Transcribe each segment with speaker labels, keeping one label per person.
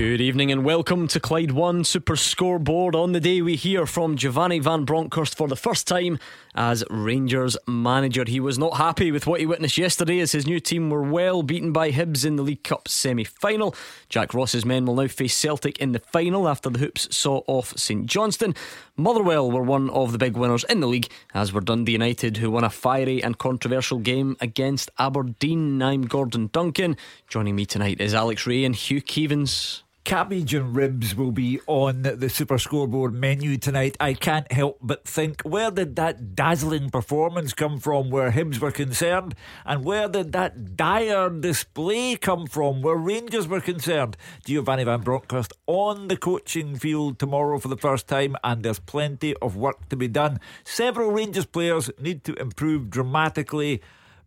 Speaker 1: Good evening and welcome to Clyde One Super Scoreboard. On the day we hear from Giovanni Van Bronckhorst for the first time as Rangers manager. He was not happy with what he witnessed yesterday as his new team were well beaten by Hibs in the League Cup semi final. Jack Ross's men will now face Celtic in the final after the Hoops saw off St Johnstone. Motherwell were one of the big winners in the league, as were Dundee United, who won a fiery and controversial game against Aberdeen. I'm Gordon Duncan. Joining me tonight is Alex Rae and Hugh Keevins.
Speaker 2: Cabbage and ribs will be on the Super Scoreboard menu tonight. I can't help but think where did that dazzling performance come from where Hibs were concerned? And where did that dire display come from where Rangers were concerned? Giovanni Van Bronckhorst on the coaching field tomorrow for the first time, and there's plenty of work to be done. Several Rangers players need to improve dramatically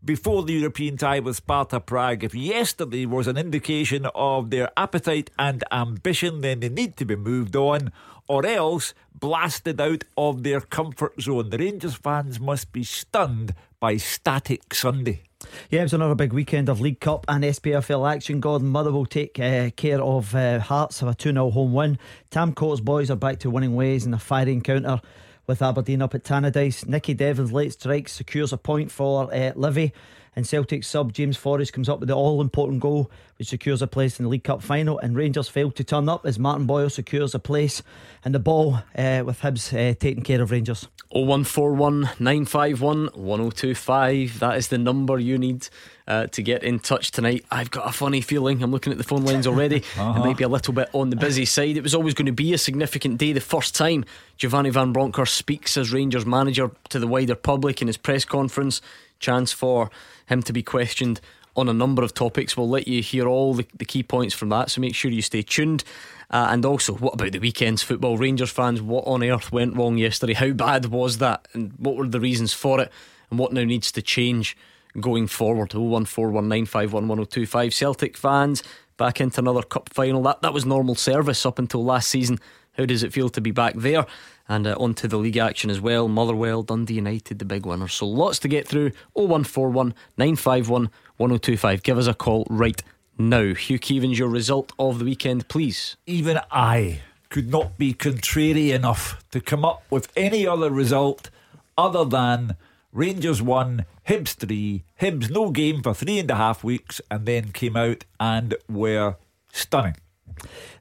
Speaker 2: before the European tie with Sparta Prague. If yesterday was an indication of their appetite and ambition, then they need to be moved on or else blasted out of their comfort zone. The Rangers fans must be stunned by static Sunday.
Speaker 3: Yeah, it was another big weekend of League Cup and SPFL action. Gordon Motherwell take uh, care of uh, Hearts of a 2 0 home win. Tam Courts' boys are back to winning ways in a fiery encounter with Aberdeen up at Tannadice. Nicky Devlin's late strike secures a point for uh, Livy. And Celtic sub James Forrest comes up with the all important goal, which secures a place in the League Cup final. And Rangers fail to turn up as Martin Boyle secures a place. And the ball uh, with Hibs uh, taking care of Rangers.
Speaker 1: 0141 951 1025. That is the number you need uh, to get in touch tonight. I've got a funny feeling. I'm looking at the phone lines already. uh-huh. It might be a little bit on the busy side. It was always going to be a significant day. The first time Giovanni Van Bronckhorst speaks as Rangers manager to the wider public in his press conference. Chance for him to be questioned on a number of topics. We'll let you hear all the, the key points from that, so make sure you stay tuned. Uh, and also, what about the weekend's football? Rangers fans, what on earth went wrong yesterday? How bad was that? And what were the reasons for it? And what now needs to change going forward? 01419511025. Celtic fans, back into another cup final. That, that was normal service up until last season. How does it feel to be back there? And uh, onto the league action as well. Motherwell, Dundee United, the big winners. So lots to get through. 0141 951 1025. Give us a call right now. Hugh Keevins, your result of the weekend, please.
Speaker 2: Even I could not be contrary enough to come up with any other result other than Rangers won, Hibs three, Hibs no game for three and a half weeks, and then came out and were stunning.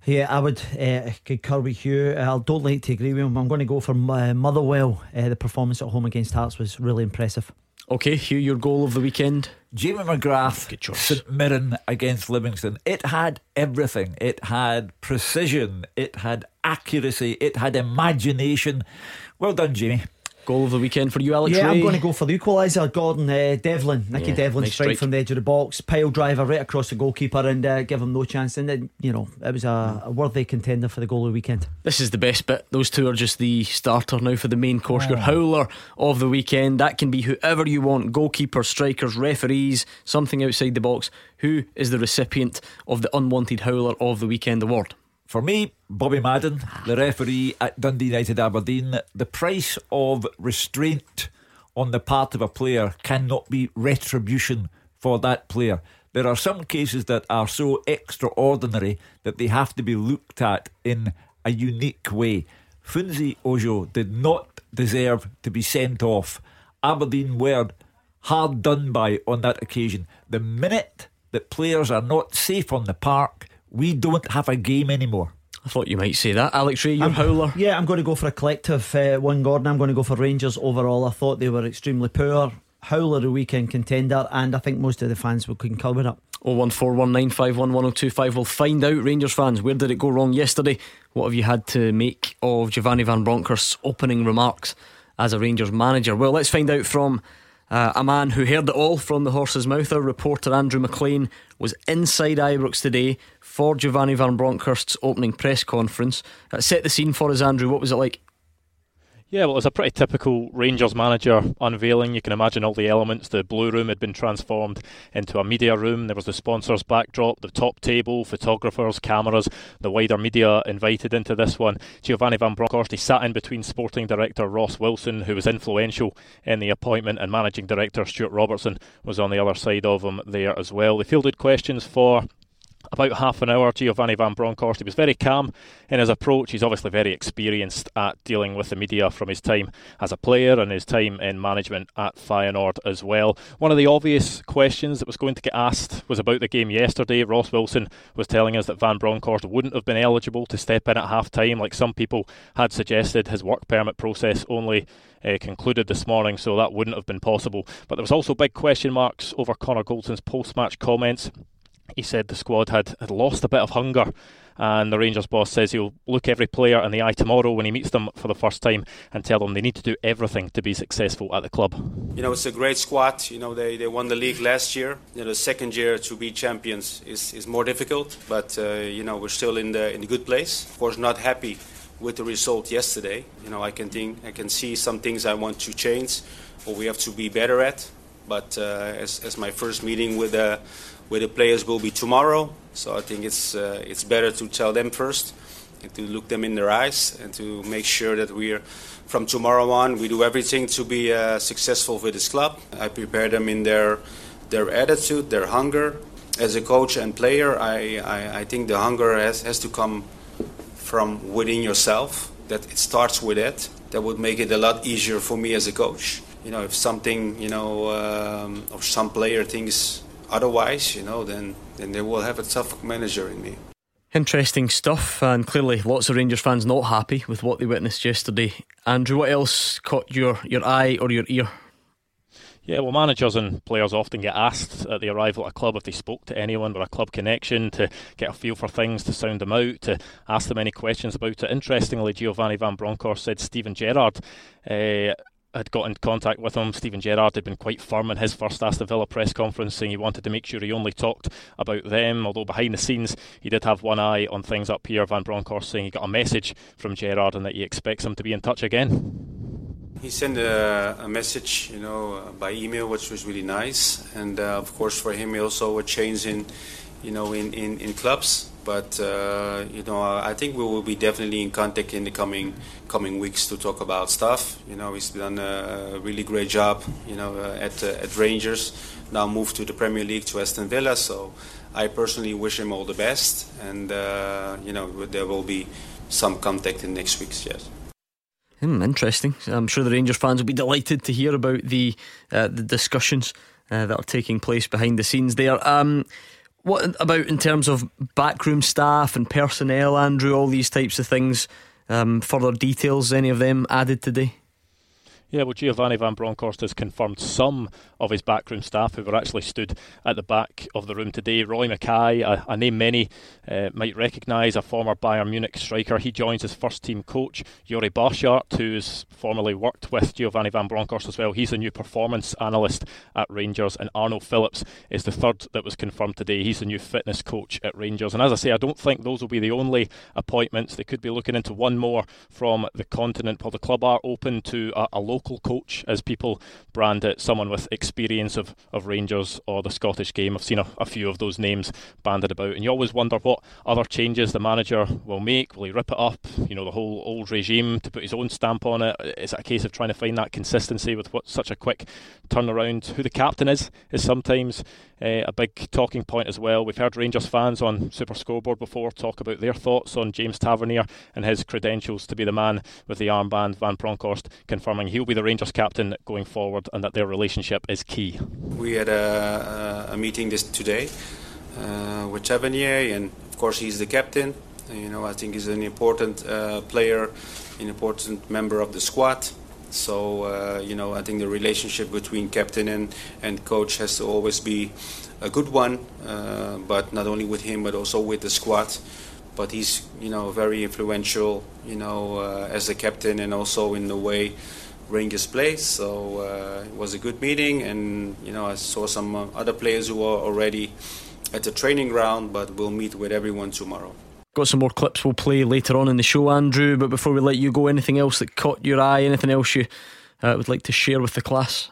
Speaker 3: Yeah, I would uh, concur with Hugh. I don't like to agree with him. I'm going to go for uh, Motherwell. Uh, the performance at home against Hearts was really impressive.
Speaker 1: Okay, Hugh, your goal of the weekend?
Speaker 2: Jamie McGrath, St Mirren against Livingston. It had everything. It had precision. It had accuracy. It had imagination. Well done, Jamie.
Speaker 1: Goal of the weekend for you, Alex.
Speaker 3: Yeah,
Speaker 1: Rae.
Speaker 3: I'm going to go for the equaliser. Gordon uh, Devlin, Nicky
Speaker 1: Yeah,
Speaker 3: Devlin,
Speaker 1: nice
Speaker 3: strike,
Speaker 1: strike.
Speaker 3: from the edge of the box, pile driver right across the goalkeeper, and uh, give him no chance. And then you know it was a, a worthy contender for the goal of the weekend.
Speaker 1: This is the best bit. Those two are just the starter now for the main course. Your howler of the weekend. That can be whoever you want goalkeepers, strikers, referees, something outside the box. Who is the recipient of the unwanted howler of the weekend award?
Speaker 2: For me, Bobby Madden, the referee at Dundee United Aberdeen, the price of restraint on the part of a player cannot be retribution for that player. There are some cases that are so extraordinary that they have to be looked at in a unique way. Funso Ojo did not deserve to be sent off. Aberdeen were hard done by on that occasion. The minute that players are not safe on the park, we don't have a game anymore.
Speaker 1: I thought you might say that. Alex Rae, your howler.
Speaker 3: Yeah, I'm going to go for a collective uh, one, Gordon. I'm going to go for Rangers overall. I thought they were extremely poor. Howler the weekend contender, and I think most of the fans will concur with it.
Speaker 1: 01419511025. We'll find out, Rangers fans, where did it go wrong yesterday? What have you had to make of Giovanni Van Bronckhorst's opening remarks as a Rangers manager? Well, let's find out from uh, a man who heard it all from the horse's mouth. Our reporter Andrew McLean was inside Ibrox today for Giovanni Van Bronckhorst's opening press conference. Uh, set the scene for us, Andrew. What was it like?
Speaker 4: Yeah, well, it's a pretty typical Rangers manager unveiling. You can imagine all the elements. The blue room had been transformed into a media room. There was the sponsors' backdrop, the top table, photographers, cameras, the wider media invited into this one. Giovanni Van Bronckhorst, he sat in between sporting director Ross Wilson, who was influential in the appointment, and managing director Stuart Robertson was on the other side of him there as well. They fielded questions for about half an hour, Giovanni Van Bronckhorst. He was very calm in his approach. He's obviously very experienced at dealing with the media from his time as a player and his time in management at Feyenoord as well. One of the obvious questions that was going to get asked was about the game yesterday. Ross Wilson was telling us that Van Bronckhorst wouldn't have been eligible to step in at half time, like some people had suggested. His work permit process only uh, concluded this morning, so that wouldn't have been possible. But there was also big question marks over Connor Goldson's post match comments. He said the squad had, had lost a bit of hunger and the Rangers boss says he'll look every player in the eye tomorrow when he meets them for the first time and tell them they need to do everything to be successful at the club.
Speaker 5: You know, it's a great squad. You know, they, they won the league last year. You know, the second year to be champions is, is more difficult, but uh, you know we're still in the in the good place. Of course, not happy with the result yesterday. You know, I can think I can see some things I want to change, or we have to be better at. But uh, as, as my first meeting with the uh, where the players will be tomorrow. So I think it's uh, it's better to tell them first and to look them in their eyes and to make sure that we're from tomorrow on we do everything to be uh, successful with this club. I prepare them in their their attitude, their hunger. As a coach and player, I, I, I think the hunger has, has to come from within yourself. That it starts with it. That would make it a lot easier for me as a coach. You know, if something, you know, um, or some player thinks Otherwise, you know, then, then they will have a tough manager in me.
Speaker 1: Interesting stuff, and clearly lots of Rangers fans not happy with what they witnessed yesterday. Andrew, what else caught your, your eye or your ear?
Speaker 4: Yeah, well, managers and players often get asked at the arrival at a club if they spoke to anyone with a club connection to get a feel for things, to sound them out, to ask them any questions about it. Interestingly, Giovanni Van Bronckhorst said Steven Gerrard uh, had got in contact with him. Steven Gerrard had been quite firm in his first Aston Villa press conference, saying he wanted to make sure he only talked about them. Although behind the scenes, he did have one eye on things up here. Van Bronckhorst saying he got a message from Gerrard and that he expects him to be in touch again.
Speaker 5: He sent a, a message, you know, by email, which was really nice, and uh, of course for him, also a change in, you know, in, in, in clubs but uh, you know, I think we will be definitely in contact in the coming coming weeks to talk about stuff. You know, he's done a really great job. You know, uh, at uh, at Rangers, now moved to the Premier League to Aston Villa. So, I personally wish him all the best, and uh, you know, there will be some contact in next weeks. Yes.
Speaker 1: Hmm, interesting. I'm sure the Rangers fans will be delighted to hear about the uh, the discussions uh, that are taking place behind the scenes there. Um, what about in terms of backroom staff and personnel, Andrew? All these types of things. Um, further details, any of them added today?
Speaker 4: Yeah, well, Giovanni Van Bronckhorst has confirmed some of his backroom staff who were actually stood at the back of the room today. Roy Makaay, a, a name many uh, might recognise, a former Bayern Munich striker. He joins as first team coach. Jori Borchardt, who's formerly worked with Giovanni Van Bronckhorst as well. He's a new performance analyst at Rangers. And Arno Phillips is the third that was confirmed today. He's the new fitness coach at Rangers. And as I say, I don't think those will be the only appointments. They could be looking into one more from the continent. While the club are open to a, a local local coach, as people brand it, someone with experience of, of Rangers or the Scottish game. I've seen a, a few of those names banded about, and you always wonder what other changes the manager will make. Will he rip it up, you know, the whole old regime to put his own stamp on it? Is it a case of trying to find that consistency with what such a quick turnaround? Who the captain is is sometimes uh, a big talking point as well. We've heard Rangers fans on Super Scoreboard before talk about their thoughts on James Tavernier and his credentials to be the man with the armband. Van Bronckhorst confirming he'll be the Rangers captain going forward and that their relationship is key.
Speaker 5: We had a, a meeting this today uh, with Tavernier, and of course he's the captain. You know, I think he's an important uh, player, an important member of the squad. So uh, you know, I think the relationship between captain and, and coach has to always be a good one. Uh, but not only with him, but also with the squad. But he's you know very influential, you know, uh, as a captain and also in the way Rangers play. So uh, it was a good meeting, and you know I saw some uh, other players who are already at the training ground, but we'll meet with everyone tomorrow.
Speaker 1: Got some more clips we'll play later on in the show, Andrew. But before we let you go, anything else that caught your eye? Anything else you uh, would like to share with the class?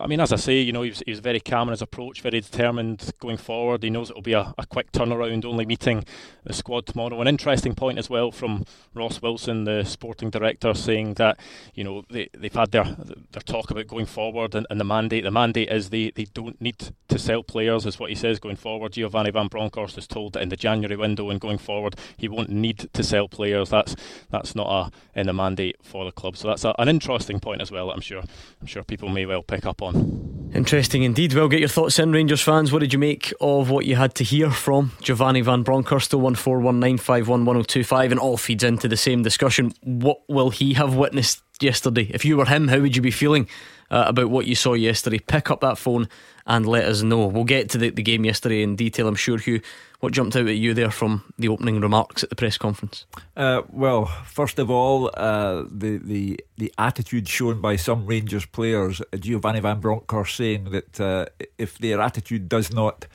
Speaker 4: I mean, as I say, you know, he was, he was very calm in his approach, very determined going forward. He knows it'll be a, a quick turnaround, only meeting the squad tomorrow. An interesting point as well from Ross Wilson, the sporting director, saying that, you know, they, they've had their their talk about going forward and, and the mandate. The mandate is they, they don't need to sell players, is what he says going forward. Giovanni Van Bronckhorst is told that in the January window and going forward, he won't need to sell players. That's that's not a in the mandate for the club. So that's a, an interesting point as well. I'm sure I'm sure people may well pick up on on.
Speaker 1: Interesting indeed. Well, get your thoughts in, Rangers fans. What did you make of what you had to hear from Giovanni Van Bronckhorst, 01419511025, and all feeds into the same discussion. What will he have witnessed yesterday? If you were him, how would you be feeling uh, about what you saw yesterday? Pick up that phone and let us know. We'll get to the, the game yesterday in detail, I'm sure, Hugh. What jumped out at you there from the opening remarks at the press conference?
Speaker 2: Uh, well, first of all, uh, the, the the attitude shown by some Rangers players, uh, Giovanni Van Bronckhorst saying that uh, if their attitude does not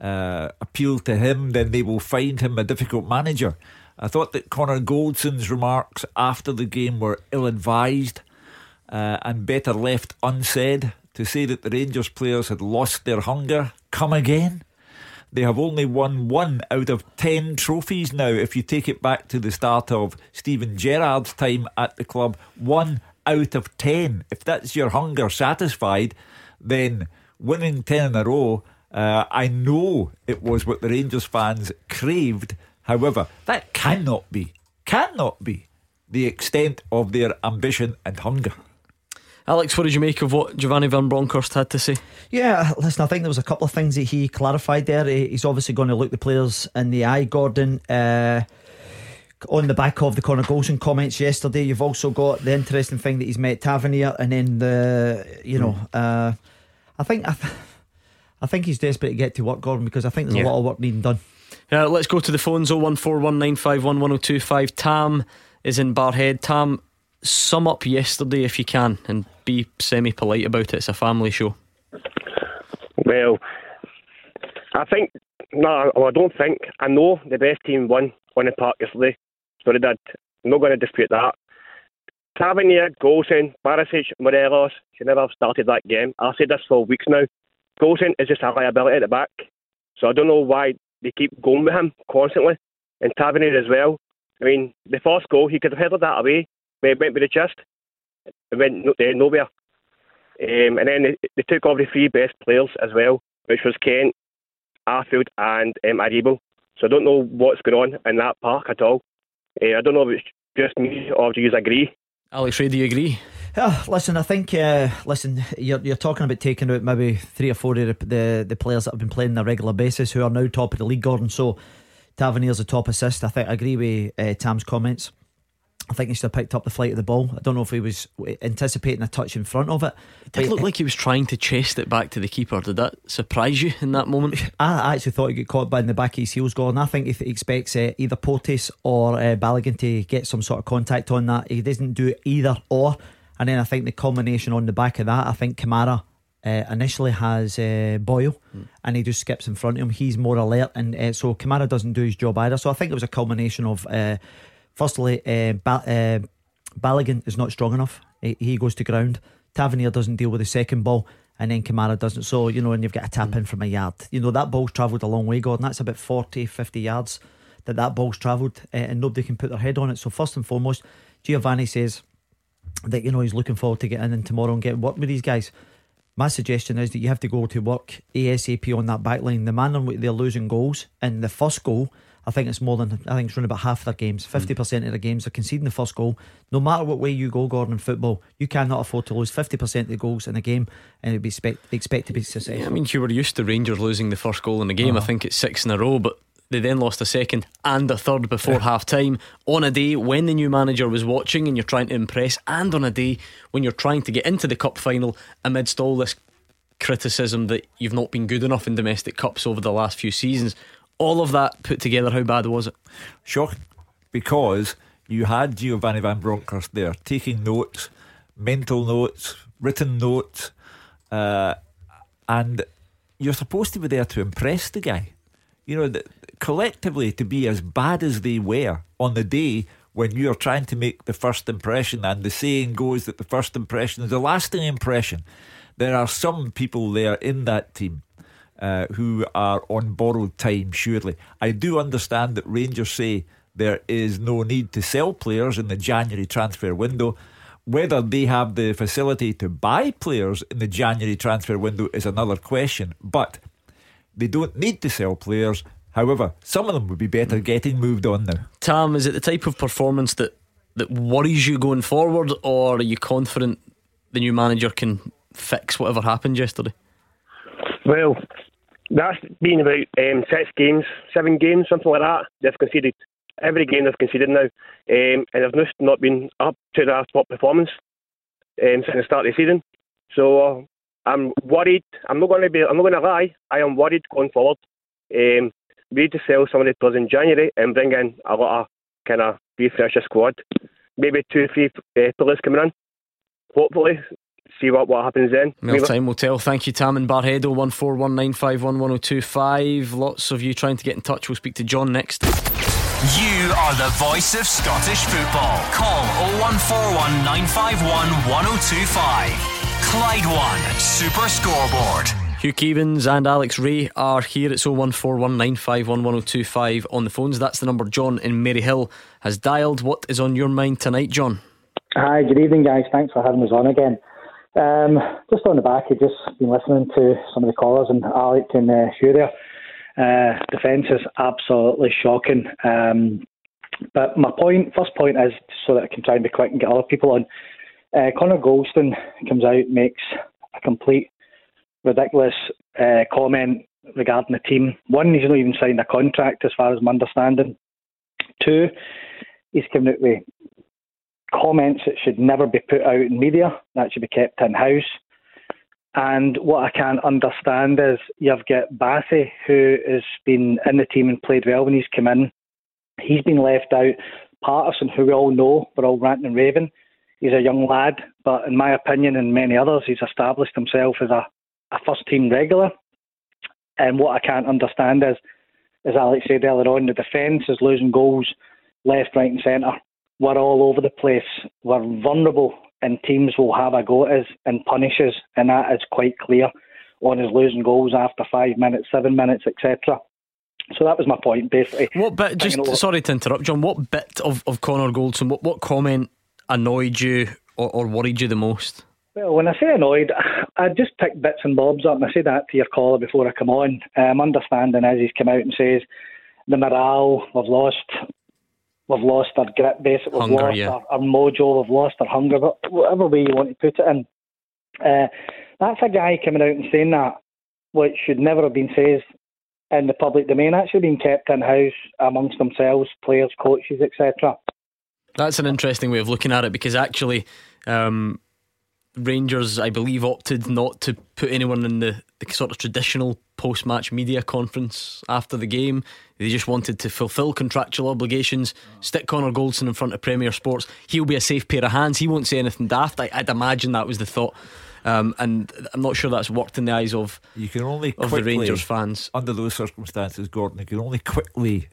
Speaker 2: uh, appeal to him, then they will find him a difficult manager. I thought that Connor Goldson's remarks after the game were ill advised uh, and better left unsaid. To say that the Rangers players had lost their hunger, come again. They have only won one out of ten trophies now. If you take it back to the start of Steven Gerrard's time at the club, one out of ten. If that's your hunger satisfied, then winning ten in a row, uh, I know it was what the Rangers fans craved. However, that cannot be, cannot be the extent of their ambition and hunger.
Speaker 1: Alex, what did you make of what Giovanni Van Bronckhorst had to say?
Speaker 3: Yeah, listen, I think there was a couple of things that he clarified there. He's obviously going to look the players in the eye, Gordon. Uh, on the back of the Connor Goldson comments yesterday, you've also got the interesting thing that he's met Tavernier, and then the, you know, uh, I think I, th- I think he's desperate to get to work, Gordon, because I think there's yeah. a lot of work needing done.
Speaker 1: Uh, let's go to the phones 01419511025. Tam is in Barrhead. Tam, sum up yesterday if you can and be semi polite about it. It's a family show.
Speaker 6: Well, I think, no, I don't think. I know the best team won on the park yesterday. So they did. I'm not going to dispute that. Tavernier, Goldson, Barisic, Morelos should never have started that game. I've said this for weeks now. Goldson is just a liability at the back. So I don't know why they keep going with him constantly. And Tavernier as well. I mean, the first goal, he could have headed that away went, went with the chest. It went no, uh, nowhere. Um, and then they, they, took off the three best players as well, which was Kent, Arfield, and um, Aribo. So I don't know what's going on in that park at all. Uh, I don't know if it's just me or do you agree?
Speaker 1: Alex Rae, do you agree?
Speaker 3: Yeah, listen, I think uh, listen, you're, you're talking about taking out maybe three or four of the, the, the players that have been playing on a regular basis who are now top of the league, Gordon. So Tavernier's a top assist. I think I agree with uh, Tam's comments. I think he should have picked up the flight of the ball. I don't know if he was anticipating a touch in front of it.
Speaker 1: It did look like he was trying to chest it back to the keeper. Did that surprise you in that moment?
Speaker 3: I actually thought he got caught by in the back of his heels going. I think he expects uh, either Porteous or uh, Balogun to get some sort of contact on that. He doesn't do either or. And then I think the combination on the back of that, I think Kamara uh, initially has uh, Boyle mm. and he just skips in front of him. He's more alert, and uh, so Kamara doesn't do his job either. So I think it was a culmination of uh, Firstly, uh, ba- uh, Balogun is not strong enough. He, he, goes to ground. Tavernier doesn't deal with the second ball, and then Kamara doesn't. So, you know, and you've got a tap in from a yard. You know, that ball's travelled a long way, Gordon. That's about 40, 50 yards that that ball's travelled, uh, and nobody can put their head on it. So, first and foremost, Giovanni says that, you know, he's looking forward to getting in tomorrow and getting work with these guys. My suggestion is that you have to go to work ASAP on that back line. The man on which they're losing goals, and the first goal I think it's more than I think it's around about half their games. Hmm. Fifty percent of the games are conceding the first goal. No matter what way you go, Gordon, in football, you cannot afford to lose fifty percent of the goals in a game and it'd be expect, expect to be successful.
Speaker 1: Yeah, I mean, you were used to Rangers losing the first goal in a game. Uh-huh. I think it's six in a row, but they then lost a second and a third before yeah. half time on a day when the new manager was watching and you're trying to impress, and on a day when you're trying to get into the cup final amidst all this criticism that you've not been good enough in domestic cups over the last few seasons all of that put together, how bad was it?
Speaker 2: Shock, because you had Giovanni Van Bronckhorst there taking notes, mental notes, written notes, uh, and you're supposed to be there to impress the guy. You know, the, collectively to be as bad as they were on the day when you're trying to make the first impression. And the saying goes that the first impression is the lasting impression. There are some people there in that team uh, who are on borrowed time, surely. I do understand that Rangers say there is no need to sell players in the January transfer window. Whether they have the facility to buy players in the January transfer window is another question, but they don't need to sell players. However, some of them would be better getting moved on now.
Speaker 1: Tam, is it the type of performance that, that worries you going forward, or are you confident the new manager can fix whatever happened yesterday?
Speaker 6: Well, that's been about um, six games, seven games, something like that. They've conceded every game they've conceded now, um, and they've just not been up to their top performance um, since the start of the season. So uh, I'm worried. I'm not going to be. I'm not going to lie. I am worried going forward. Um, we need to sell some of the players in January and bring in a lot of kind of refresh a squad. Maybe two, three uh, players coming in. Hopefully, see what, what happens then.
Speaker 1: Well, time will tell. Thank you, Tam and Barrhead. 01419511025. Lots of you trying to get in touch. We'll speak to John next.
Speaker 7: You are the voice of Scottish football. Call 0141 951 1025. Clyde One Super Scoreboard.
Speaker 1: Hugh Keevins and Alex Rae are here. It's 01419511025 on the phones. That's the number John in Maryhill has dialed. What is on your mind tonight, John?
Speaker 8: Hi, good evening, guys. Thanks for having us on again. Um, just on the back, I've just been listening to some of the callers and Alec and uh, there. Uh, defence is absolutely shocking. Um, but my point, first point is so that I can try and be quick and get other people on. Uh, Connor Goldson comes out, makes a complete ridiculous uh, comment regarding the team. One, he's not even signed a contract, as far as my understanding. Two, he's coming out with comments that should never be put out in media, that should be kept in house. And what I can't understand is you've got Bassey, who has been in the team and played well when he's come in. He's been left out. Patterson, who we all know, we're all ranting and raving. He's a young lad, but in my opinion and many others, he's established himself as a, a first team regular. And what I can't understand is, as Alex said earlier on, the defence is losing goals left, right, and centre. We're all over the place. We're vulnerable and teams will have a go at us and punish us, and that is quite clear on his losing goals after five minutes, seven minutes, etc. So that was my point, basically.
Speaker 1: What bit? Just sorry to interrupt, John. What bit of, of Connor Goldson? What what comment annoyed you or, or worried you the most?
Speaker 8: Well, when I say annoyed, I just pick bits and bobs up, and I say that to your caller before I come on. Um, understanding as he's come out and says the morale, we've lost we've lost our grit, basically. We've lost
Speaker 1: yeah.
Speaker 8: our, our, mojo, we've lost our hunger, but whatever way you want to put it in. Uh, that's a guy coming out and saying that, which should never have been said in the public domain, actually being kept in house amongst themselves, players, coaches, etc.
Speaker 1: That's an interesting way of looking at it because actually, um, Rangers, I believe, opted not to put anyone in the, the sort of traditional post match media conference after the game. They just wanted to fulfil contractual obligations, stick Connor Goldson in front of Premier Sports. He'll be a safe pair of hands. He won't say anything daft. I, would imagine that was the thought. Um, and I'm not sure that's worked in the eyes of
Speaker 2: you can only
Speaker 1: of
Speaker 2: quickly,
Speaker 1: the Rangers fans
Speaker 2: under those circumstances. Gordon, you can only quickly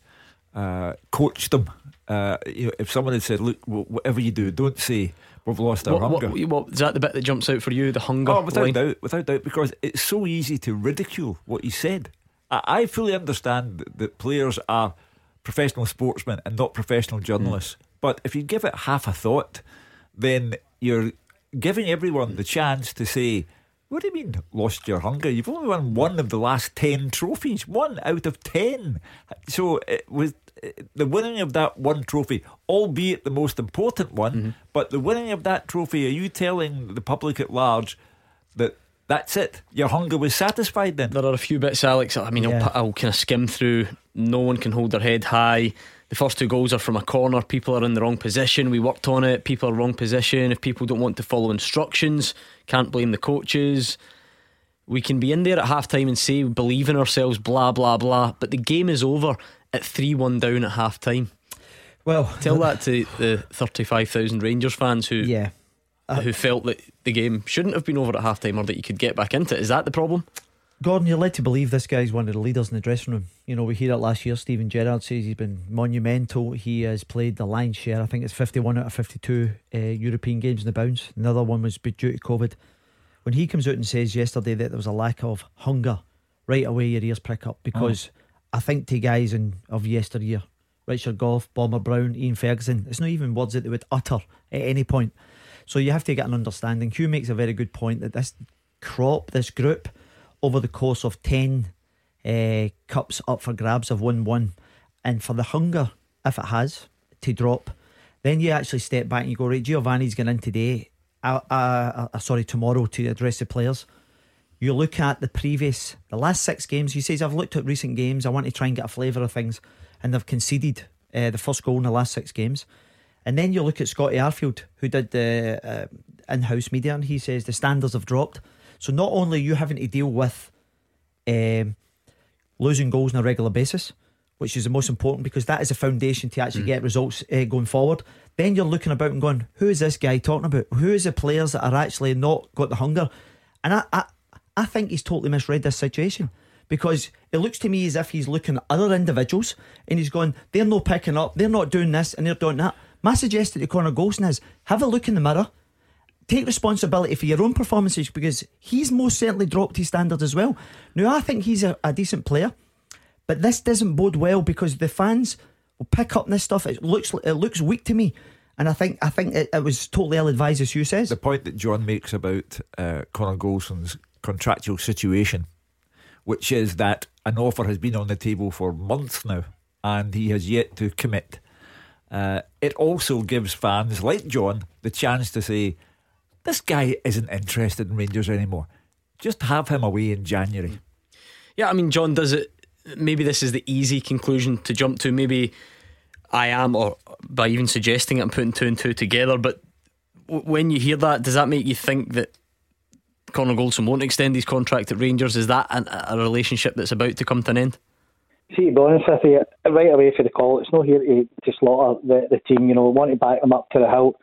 Speaker 2: uh, coach them. Uh, you know, if someone had said, "Look, whatever you do, don't say we've lost our
Speaker 1: what,
Speaker 2: hunger."
Speaker 1: What, what, is that the bit that jumps out for you? The hunger?
Speaker 2: Oh, without
Speaker 1: line?
Speaker 2: doubt, without doubt, because it's so easy to ridicule what he said. I, I fully understand that, players are professional sportsmen and not professional journalists. Mm. But if you give it half a thought, then you're giving everyone the chance to say, what do you mean, lost your hunger? You've only won one of the last 10 trophies, one out of 10. So it was the winning of that one trophy, albeit the most important one, mm-hmm. but the winning of that trophy, are you telling the public at large that that's it. Your hunger was satisfied then.
Speaker 1: There are a few bits, Alex. I mean, yeah. I'll, I'll, kind of skim through. No one can hold their head high. The first two goals are from a corner. People are in the wrong position. We worked on it. People are wrong position. If people don't want to follow instructions, can't blame the coaches. We can be in there at half time and say, believe in ourselves, blah, blah, blah. But the game is over at 3 1 down at half time.
Speaker 3: Well,
Speaker 1: tell that to the 35,000 Rangers fans who.
Speaker 3: Yeah.
Speaker 1: Uh, who felt that the game shouldn't have been over at half time or that you could get back into it. Is that the problem?
Speaker 3: Gordon, you're led to believe this guy's one of the leaders in the dressing room. You know, we hear it last year. Steven Gerrard says he's been monumental. He has played the lion's share. I think it's 51 out of 52 uh, European games in the bounce. Another one was due to COVID. When he comes out and says yesterday that there was a lack of hunger, right away your ears prick up because oh. I think to guys in, of yesteryear, Richard Gough, Bomber Brown, Ian Ferguson, it's not even words that they would utter at any point. So you have to get an understanding. Hugh makes a very good point that this crop, this group, over the course of 10 uh, cups up for grabs have won one. And for the hunger, if it has, to drop, then you actually step back and you go, right, Giovanni's going in today, uh, uh, uh, sorry, tomorrow to address the players. You look at the previous, the last six games, he says, I've looked at recent games, I want to try and get a flavour of things, and they've conceded uh, the first goal in the last six games. And then you look at Scotty Arfield, who did the uh, in house media, and he says the standards have dropped. So not only you having to deal with um, losing goals on a regular basis, which is the most important because that is a foundation to actually mm. get results uh, going forward. Then you're looking about and going, who is this guy talking about? Who is the players that are actually not got the hunger? And I, I, I think he's totally misread this situation because it looks to me as if he's looking at other individuals and he's going, they're not picking up, they're not doing this, and they're doing that. My suggestion to Connor Goldson is have a look in the mirror take responsibility for your own performances because he's most certainly dropped his standard as well. Now, I think he's a, a decent player, but this doesn't bode well because the fans will pick up this stuff. It looks it looks weak to me. And I think I think it, it was totally ill advised, as you says.
Speaker 2: The point that John makes about uh, Connor Goldson's contractual situation, which is that an offer has been on the table for months now, and he has yet to commit. Uh, it also gives fans like John the chance to say, this guy isn't interested in Rangers anymore. Just have him away in January.
Speaker 1: Yeah, I mean, John, does it. Maybe this is the easy conclusion to jump to. Maybe I am, or by even suggesting it, I'm putting two and two together. But when you hear that, does that make you think that Connor Goldson won't extend his contract at Rangers? Is that a, a relationship that's about to come to an end?
Speaker 8: See, to be honest with you, right away for the call, it's not here to, to slaughter the, the team. You know, want to back them up to the hilt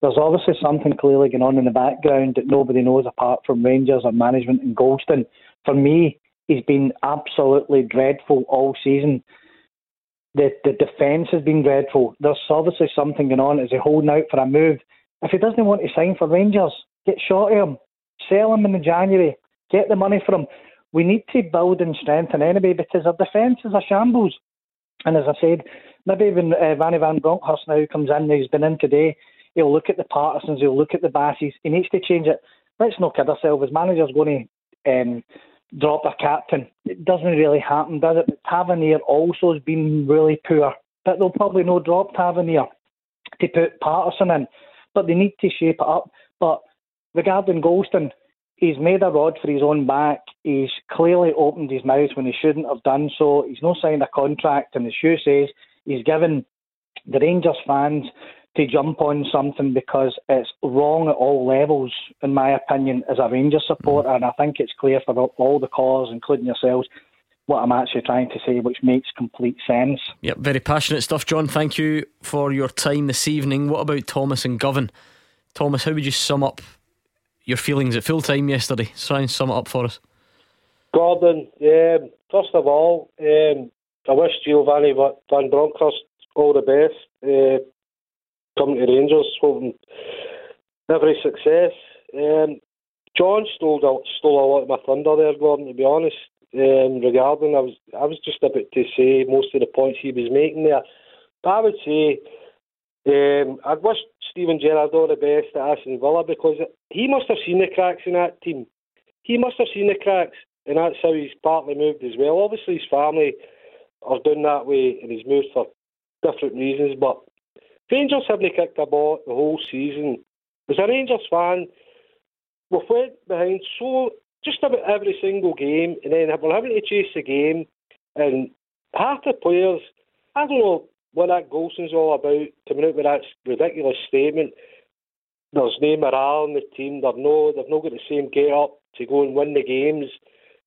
Speaker 8: there's obviously something clearly going on in the background that nobody knows apart from Rangers and management and Goldson. For me, he's been absolutely dreadful all season. The the defence has been dreadful. There's obviously something going on. Is he holding out for a move? If he doesn't want to sign for Rangers, get short of him. Sell him in the January. Get the money for him. We need to build and strengthen anyway because our defence is a shambles. And as I said, maybe when uh, Vanny Van Bronckhorst now comes in, he's been in today, He'll look at the Pattersons, he'll look at the Basseys. He needs to change it. Let's not kid ourselves. His manager's going to um, drop a captain. It doesn't really happen, does it? But Tavernier also has been really poor. But they'll probably no drop Tavernier to put Patterson in. But they need to shape it up. But regarding Goldson, he's made a rod for his own back. He's clearly opened his mouth when he shouldn't have done so. He's not signed a contract, and the Hugh says, he's given the Rangers fans to jump on something because it's wrong at all levels, in my opinion, as a Rangers supporter. Mm. And I think it's clear for all the callers, including yourselves, what I'm actually trying to say, which makes complete sense.
Speaker 1: Yep, very passionate stuff, John. Thank you for your time this evening. What about Thomas and Govan? Thomas, how would you sum up your feelings at full time yesterday? Try and sum it up for us.
Speaker 9: Gordon, um, first of all, um, I wish Giovanni Van Bronckhorst all the best. Uh, come to Rangers, hoping every success. Um, John stole stole a lot of my thunder there, Gordon. To be honest, um, regarding I was I was just about to say most of the points he was making there, but I would say um, I'd wish Steven Gerrard all the best at Aston Villa because he must have seen the cracks in that team. He must have seen the cracks, and that's how he's partly moved as well. Obviously, his family are doing that way, and he's moved for different reasons. But Rangers haven't kicked a ball the whole season. As a Rangers fan, we've went behind so just about every single game, and then we're having to chase the game. And half the players, I don't know what that Goldson's all about, coming out with that ridiculous statement. There's no morale in the team. They've no, they've not got the same get up to go and win the games.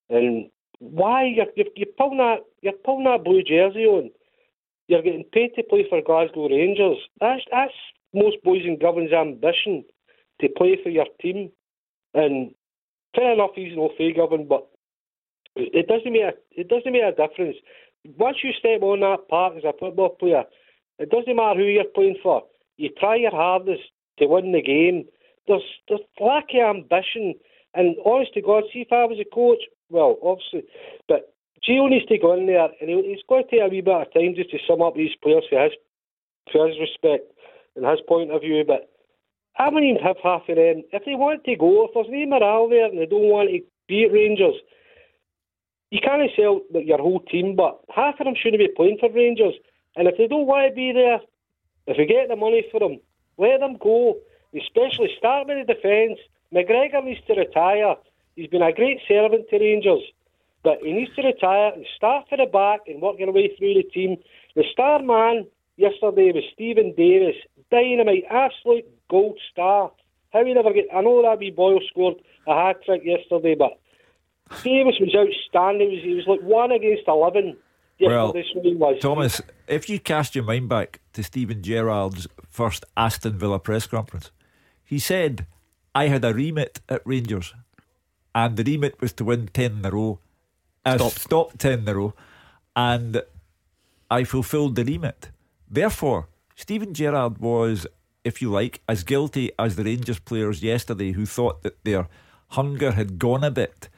Speaker 9: And why you're, you're, you're pulling that you're pulling that blue jersey on? You're getting paid to play for Glasgow Rangers. That's that's most boys and Govan's ambition to play for your team. And fair enough, he's no fake Govan, but It doesn't make a, it doesn't make a difference. Once you step on that park as a football player, it doesn't matter who you're playing for. You try your hardest to win the game. There's there's lack of ambition. And honest to God, see if I was a coach, well, obviously, but Gio needs to go in there and he's got to take a wee bit of time just to sum up these players for his, for his respect and his point of view. But I wouldn't even have half of them. If they want to go, if there's no morale there and they don't want to be at Rangers, you can't sell your whole team, but half of them shouldn't be playing for Rangers. And if they don't want to be there, if we get the money for them, let them go. Especially start with the defence. McGregor needs to retire. He's been a great servant to Rangers, but he needs to retire and start for the back and work your way through the team. The star man yesterday was Steven Davis, dynamite, absolute gold star. How he never get? I know that wee Boyle scored a hat trick yesterday, but Davis was outstanding. He was, he was like one against eleven.
Speaker 2: Well, Thomas, if you cast your mind back to Steven Gerrard's first Aston Villa press conference, he said, I had a remit at Rangers, and the remit was to win 10 in a row. Uh, stop. stop 10 in a row, and I fulfilled the remit. Therefore, Steven Gerrard was, if you like, as guilty as the Rangers players yesterday who thought that their hunger had gone a bit.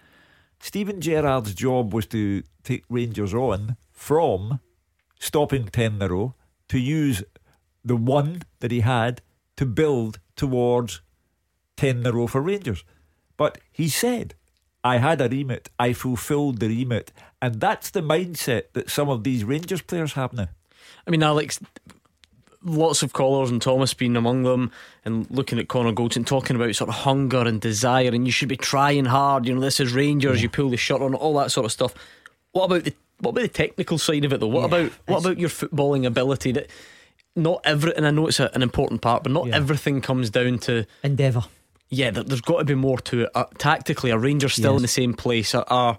Speaker 2: Steven Gerrard's job was to take Rangers on from stopping 10 in a row to use the one that he had to build towards 10 in a row for Rangers. But he said, I had a remit, I fulfilled the remit. And that's the mindset that some of these Rangers players have now.
Speaker 1: I mean, Alex, lots of callers and Thomas being among them and looking at Connor Goldson talking about sort of hunger and desire and you should be trying hard you know this is Rangers yeah. you pull the shirt on all that sort of stuff what about the what about the technical side of it though? What yeah, about what about your footballing ability? That not every and I know it's a, an important part, but not yeah. everything comes down to
Speaker 3: endeavour.
Speaker 1: Yeah, there, has got to be more to it. Uh, tactically, are Rangers still yes. in the same place? Are, are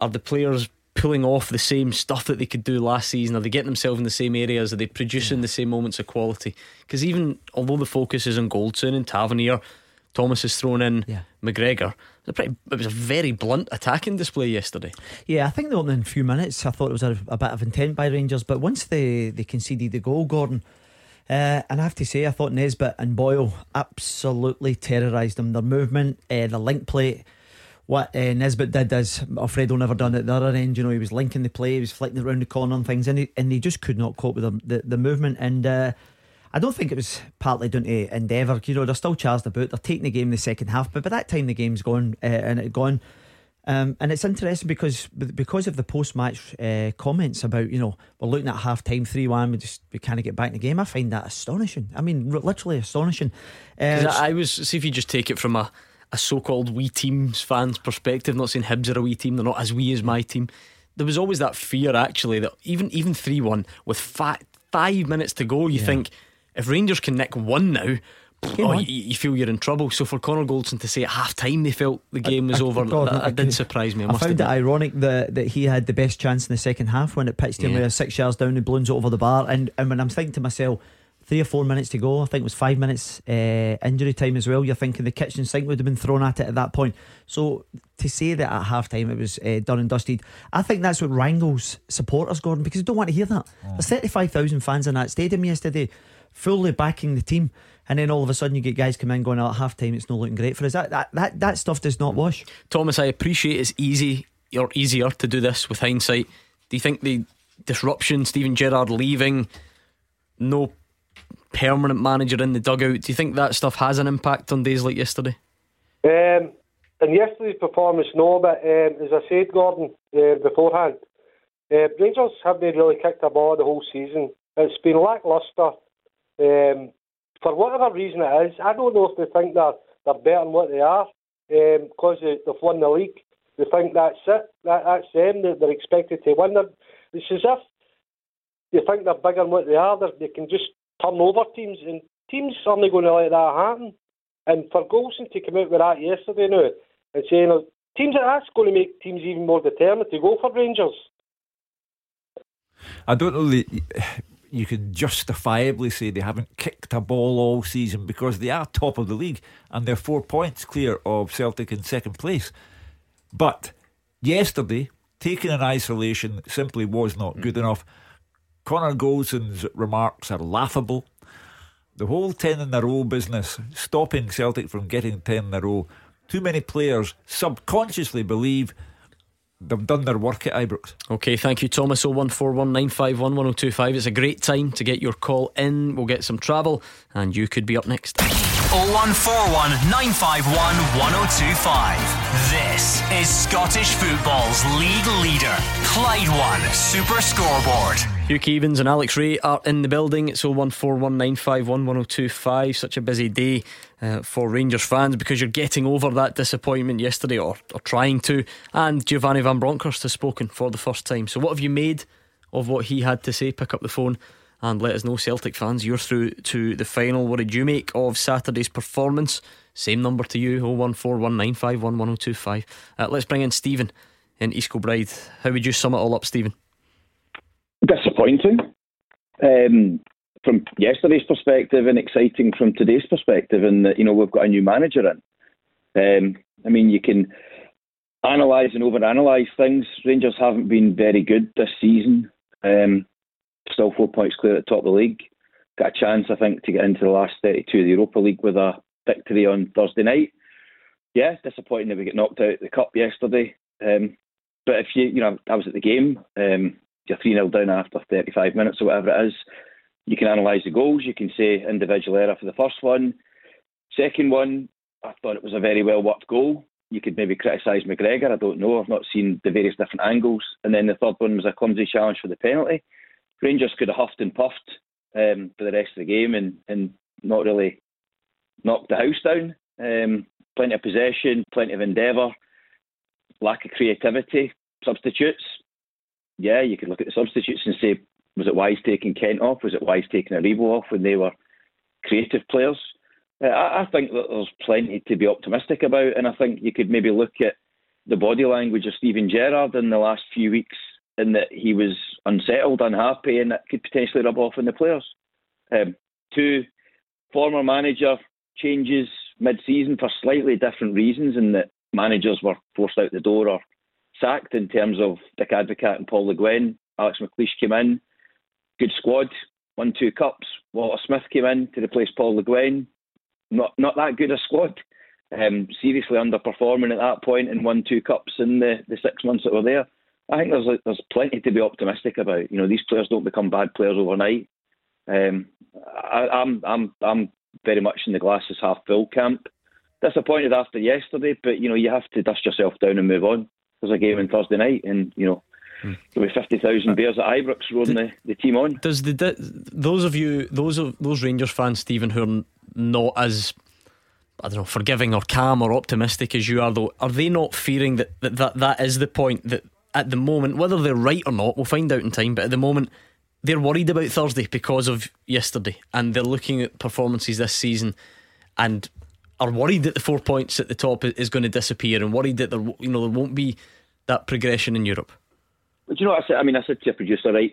Speaker 1: are the players pulling off the same stuff that they could do last season? Are they getting themselves in the same areas? Are they producing yeah. the same moments of quality? Because even although the focus is on Goldson and Tavernier, Thomas has thrown in yeah. McGregor. It was, pretty, it was, a very blunt attacking display yesterday.
Speaker 3: Yeah, I think the opening few minutes, I thought it was a, a bit of intent by Rangers, but once they, they conceded the goal, Gordon, uh, and I have to say, I thought Nisbet and Boyle absolutely terrorised them. Their movement, uh, the link play. What uh, Nisbet did is Alfredo never done at the other end. You know, he was linking the play, he was flicking it around the corner and things, and he, and he just could not cope with the, the, the movement. And uh, I don't think it was partly down to Endeavour. You know, they're still charged about. They're taking the game in the second half, but by that time the game's gone uh, and it gone. Um, and it's interesting because because of the post match uh, comments about you know we're looking at half time three one we just we kind of get back in the game. I find that astonishing. I mean, literally astonishing.
Speaker 1: Uh, I was see if you just take it from a a so called wee teams fans perspective. Not saying Hibs are a wee team; they're not as wee as my team. There was always that fear actually that even even three one with five five minutes to go, you yeah. think if Rangers can nick one now, oh, you, you, feel you're in trouble. So for Connor Goldson to say at half time they felt the game was I, over, God, that, that did surprise me. I,
Speaker 3: I found it ironic that, that he had the best chance in the second half when it pitched him yeah. with six yards down, he balloons over the bar. And, and when I'm thinking to myself, three or four minutes to go. I think it was five minutes uh, injury time as well. You're thinking the kitchen sink would have been thrown at it at that point. So to say that at half time it was uh, done and dusted, I think that's what wrangles supporters, Gordon, because they don't want to hear that. Oh. There's 35,000 fans in that stadium yesterday fully backing the team, and then all of a sudden you get guys come in going out at half time, it's not looking great for us. That, that, that, that stuff does not wash.
Speaker 1: Thomas, I appreciate it's easy or easier to do this with hindsight. Do you think the disruption, Steven Gerrard leaving, no permanent manager in the dugout, do you think that stuff has an impact on days like yesterday?
Speaker 9: Um, and yesterday's performance, no, but um, as I said, Gordon, uh, beforehand, uh, Rangers haven't really kicked a ball the whole season. It's been lacklustre um, for whatever reason it is, I don't know if they think they're, they're better than what they are because um, they, they've won the league. They think that's it, that, that's them, they're expected to win. Them. It's as if they think they're bigger than what they are, they're, they can just turn over teams, and teams are only going to let that happen. And for Goldson to come out with that yesterday now and saying, oh, teams that's going to make teams even more determined to go for Rangers.
Speaker 2: I don't know the you can justifiably say they haven't kicked a ball all season because they are top of the league and they're four points clear of Celtic in second place. But yesterday, taken in isolation, simply was not hmm. good enough. Connor Goldson's remarks are laughable. The whole 10 in a row business, stopping Celtic from getting 10 in a row, too many players subconsciously believe they've done their work at Ibrox.
Speaker 1: Okay, thank you, Thomas. 01419511025. It's a great time to get your call in. We'll get some travel, and you could be up next.
Speaker 7: 0141 951 1025. This is Scottish football's league leader, Clyde One Super Scoreboard.
Speaker 1: Hugh Keevins and Alex Rae are in the building. It's 01419511025. Such a busy day uh, for Rangers fans because you're getting over that disappointment yesterday or, or trying to. And Giovanni Van Bronckhorst has spoken for the first time. So, what have you made of what he had to say? Pick up the phone and let us know, Celtic fans. You're through to the final. What did you make of Saturday's performance? Same number to you 01419511025. Uh, let's bring in Stephen in East Kilbride. How would you sum it all up, Stephen?
Speaker 10: disappointing um, from yesterday's perspective and exciting from today's perspective. And that you know we've got a new manager in. Um, I mean, you can analyse and overanalyse things. Rangers haven't been very good this season. Um, still four points clear at the top of the league. Got a chance, I think, to get into the last 32 of the Europa League with a victory on Thursday night. Yeah, disappointing that we get knocked out of the cup yesterday. Um, but if you, you know, I was at the game. Um, you're 3 0 down after 35 minutes or whatever it is. You can analyse the goals. You can say individual error for the first one. Second one, I thought it was a very well worked goal. You could maybe criticise McGregor. I don't know. I've not seen the various different angles. And then the third one was a clumsy challenge for the penalty. Rangers could have huffed and puffed um, for the rest of the game and, and not really knocked the house down. Um, plenty of possession, plenty of endeavour, lack of creativity. Substitutes, yeah, you could look at the substitutes and say, was it wise taking Kent off? Was it wise taking Aribo off when they were creative players? Uh, I, I think that there's plenty to be optimistic about, and I think you could maybe look at the body language of Steven Gerrard in the last few weeks, in that he was unsettled, unhappy, and that could potentially rub off on the players. Um, two former manager changes mid-season for slightly different reasons, in that managers were forced out the door or sacked in terms of Dick Advocaat and Paul Le Guen. Alex McLeish came in, good squad, won two cups. Walter Smith came in to replace Paul Le Guen. Not not that good a squad. Um, seriously underperforming at that point and won two cups in the, the six months that were there. I think there's there's plenty to be optimistic about. You know, these players don't become bad players overnight. Um, I, I'm I'm I'm very much in the glasses half full camp. Disappointed after yesterday, but you know you have to dust yourself down and move on there's a game on Thursday night, and you know. There'll be fifty thousand uh, bears at Ibrox rolling the, the team on.
Speaker 1: Does the those of you those of those Rangers fans, Stephen, who are not as I don't know, forgiving or calm or optimistic as you are, though, are they not fearing that that, that, that is the point that at the moment, whether they're right or not, we'll find out in time, but at the moment, they're worried about Thursday because of yesterday and they're looking at performances this season and are worried that the four points at the top is going to disappear and worried that there you know there won't be that progression in Europe.
Speaker 10: But you know I said? I mean, I said to your producer, right?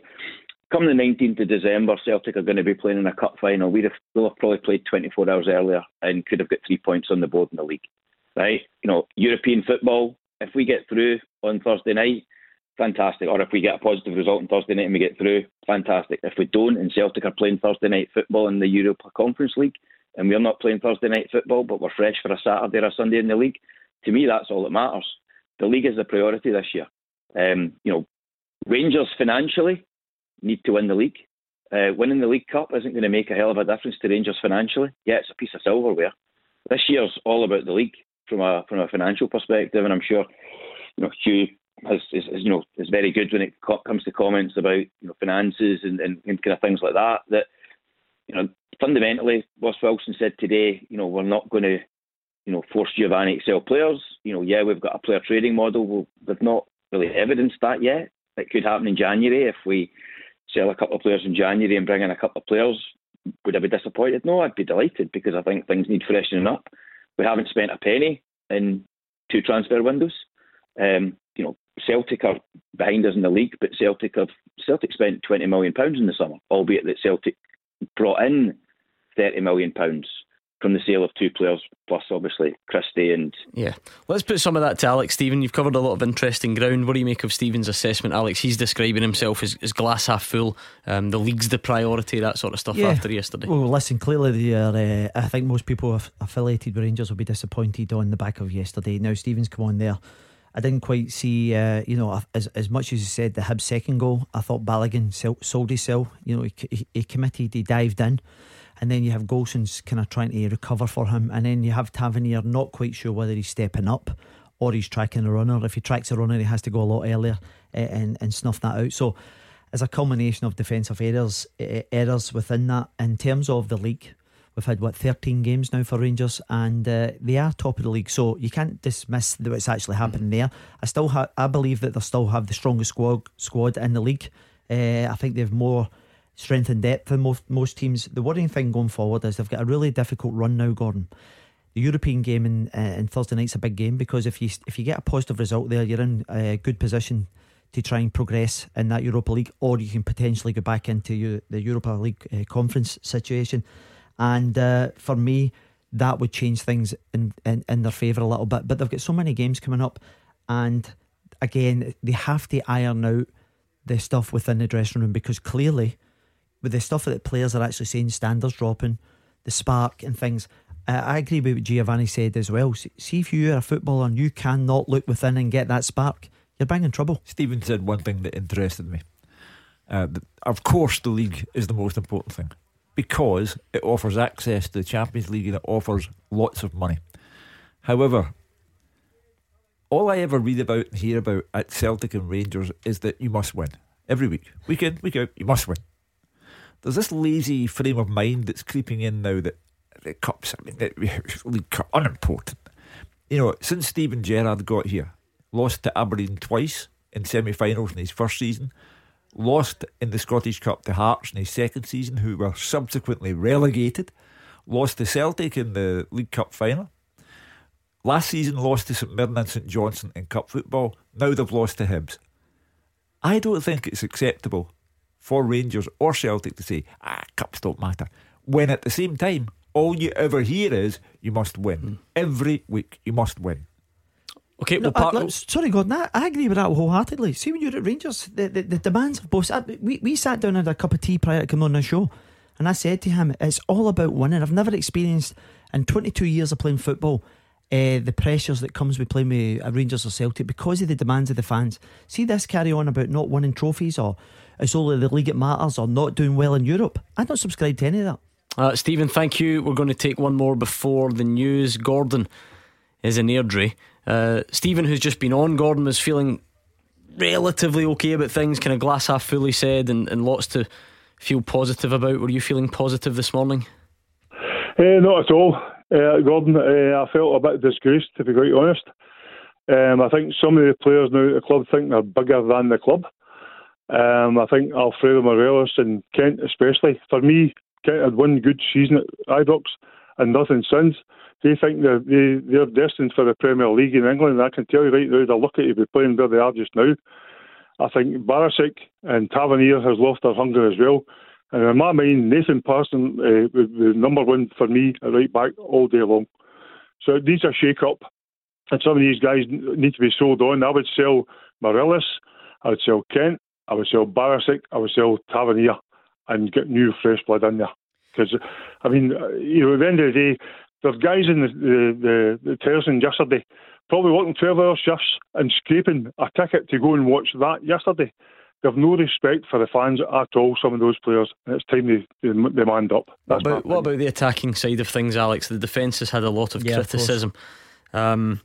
Speaker 10: Come the 19th of December, Celtic are going to be playing in a cup final. We'd have, we'll have probably played 24 hours earlier and could have got three points on the board in the league, right? You know, European football. If we get through on Thursday night, fantastic. Or if we get a positive result on Thursday night and we get through, fantastic. If we don't and Celtic are playing Thursday night football in the Europa Conference League, and we're not playing Thursday night football, but we're fresh for a Saturday or a Sunday in the league, to me, that's all that matters. The league is the priority this year. Um, you know, Rangers financially need to win the league. Uh, winning the League Cup isn't going to make a hell of a difference to Rangers financially. Yeah, it's a piece of silverware. This year's all about the league from a from a financial perspective, and I'm sure you know Hugh has, is, is you know is very good when it co- comes to comments about you know finances and, and, and kind of things like that. That you know fundamentally, Ross Wilson said today, you know, we're not going to, you know, force Giovanni to sell players. You know, yeah, we've got a player trading model. We'll, they've not really evidenced that yet. It could happen in January if we sell a couple of players in January and bring in a couple of players. Would I be disappointed? No, I'd be delighted because I think things need freshening up. We haven't spent a penny in two transfer windows. Um, you know, Celtic are behind us in the league, but Celtic have Celtic spent twenty million pounds in the summer, albeit that Celtic brought in thirty million pounds from the sale of two players, plus obviously Christie and.
Speaker 1: Yeah. Let's put some of that to Alex, Stephen. You've covered a lot of interesting ground. What do you make of Stephen's assessment, Alex? He's describing himself as, as glass half full. Um, the league's the priority, that sort of stuff
Speaker 3: Yeah.
Speaker 1: after yesterday.
Speaker 3: Well, listen, clearly, they are, uh, I think most people affiliated with Rangers will be disappointed on the back of yesterday. Now, Stephen's come on there. I didn't quite see, uh, you know, as as much as you said the Hibs second goal. I thought Balogun sel- sold himself. You know, he, he, he committed, he dived in, and then you have Goldson's kind of trying to recover for him, and then you have Tavernier not quite sure whether he's stepping up or he's tracking a runner. If he tracks a runner, he has to go a lot earlier uh, and and snuff that out. So, as a culmination of defensive errors, uh, errors within that, in terms of the league. We've had what 13 games now for Rangers, and uh, they are top of the league. So you can't dismiss what's actually happening there. I still ha- I believe that they still have the strongest squad squad in the league. Uh, I think they have more strength and depth than most most teams. The worrying thing going forward is they've got a really difficult run now, Gordon. The European game in, uh, in Thursday night's a big game because if you if you get a positive result there, you're in a good position to try and progress in that Europa League, or you can potentially go back into the Europa League uh, conference situation. And uh, for me, that would change things in, in, in their favour a little bit. But they've got so many games coming up, and again, they have to iron out the stuff within the dressing room because clearly, with the stuff that players are actually saying, standards dropping, the spark and things. Uh, I agree with what Giovanni said as well. See, if you are a footballer and you cannot look within and get that spark, you're banging trouble.
Speaker 2: Stephen said one thing that interested me. Uh, of course, the league is the most important thing because it offers access to the Champions League and it offers lots of money. However, all I ever read about and hear about at Celtic and Rangers is that you must win every week, week in, week out. You must win. There's this lazy frame of mind that's creeping in now that the cups, I mean, the Cup, unimportant. You know, since Steven Gerrard got here, lost to Aberdeen twice in semi-finals in his first season, lost in the Scottish Cup to Hearts in his second season, who were subsequently relegated, lost to Celtic in the League Cup final. Last season, lost to St Mirren and St Johnstone in Cup football. Now they've lost to Hibs. I don't think it's acceptable for Rangers or Celtic to say, ah, cups don't matter. When at the same time, all you ever hear is, you must win. Every week, you must win.
Speaker 1: Okay,
Speaker 3: No,
Speaker 1: well, part,
Speaker 3: I- look, sorry, Gordon, I, I agree with that wholeheartedly. See, when you're at Rangers, the, the, the demands of both. I- We, we sat down and had a cup of tea prior to coming on the show, and I said to him, it's all about winning. I've never experienced, in 22 years of playing football, uh, the pressures that comes with playing with uh, Rangers or Celtic because of the demands of the fans. See this carry on about not winning trophies or it's only the league that matters or not doing well in Europe. I don't subscribe to any of that.
Speaker 1: Uh, Stephen, thank you. We're going to take one more before the news. Gordon is in Airdrie. Uh, Stephen, who's just been on, Gordon was feeling relatively okay about things, kind of glass half fully said, and, and lots to feel positive about. Were you feeling positive this morning?
Speaker 11: Uh, not at all, uh, Gordon. Uh, I felt a bit disgraced, to be quite honest. Um, I think some of the players now at the club think they're bigger than the club. Um, I think Alfredo Morelos and Kent, especially. For me, Kent had one good season at Ibrox and nothing since. They think they're, they, they're destined for the Premier League in England. And I can tell you right now, they're lucky to be playing where they are just now. I think Barisic and Tavernier has lost their hunger as well. And in my mind, Nathan Patterson uh, was the number one for me right back all day long. So it needs a shake up. And some of these guys need to be sold on. I would sell Morelos, I would sell Kent, I would sell Barisic, I would sell Tavernier and get new fresh blood in there. Because, I mean, uh, you know, at the end of the day, there's guys in the, the, the, the terracing yesterday probably working 12 hour shifts and scraping a ticket to go and watch that yesterday. They have no respect for the fans at all, some of those players, and it's time they, they, they manned up. That's
Speaker 1: What about, what about the attacking side of things, Alex? The defence has had a lot of
Speaker 3: Yeah, of
Speaker 1: criticism. um,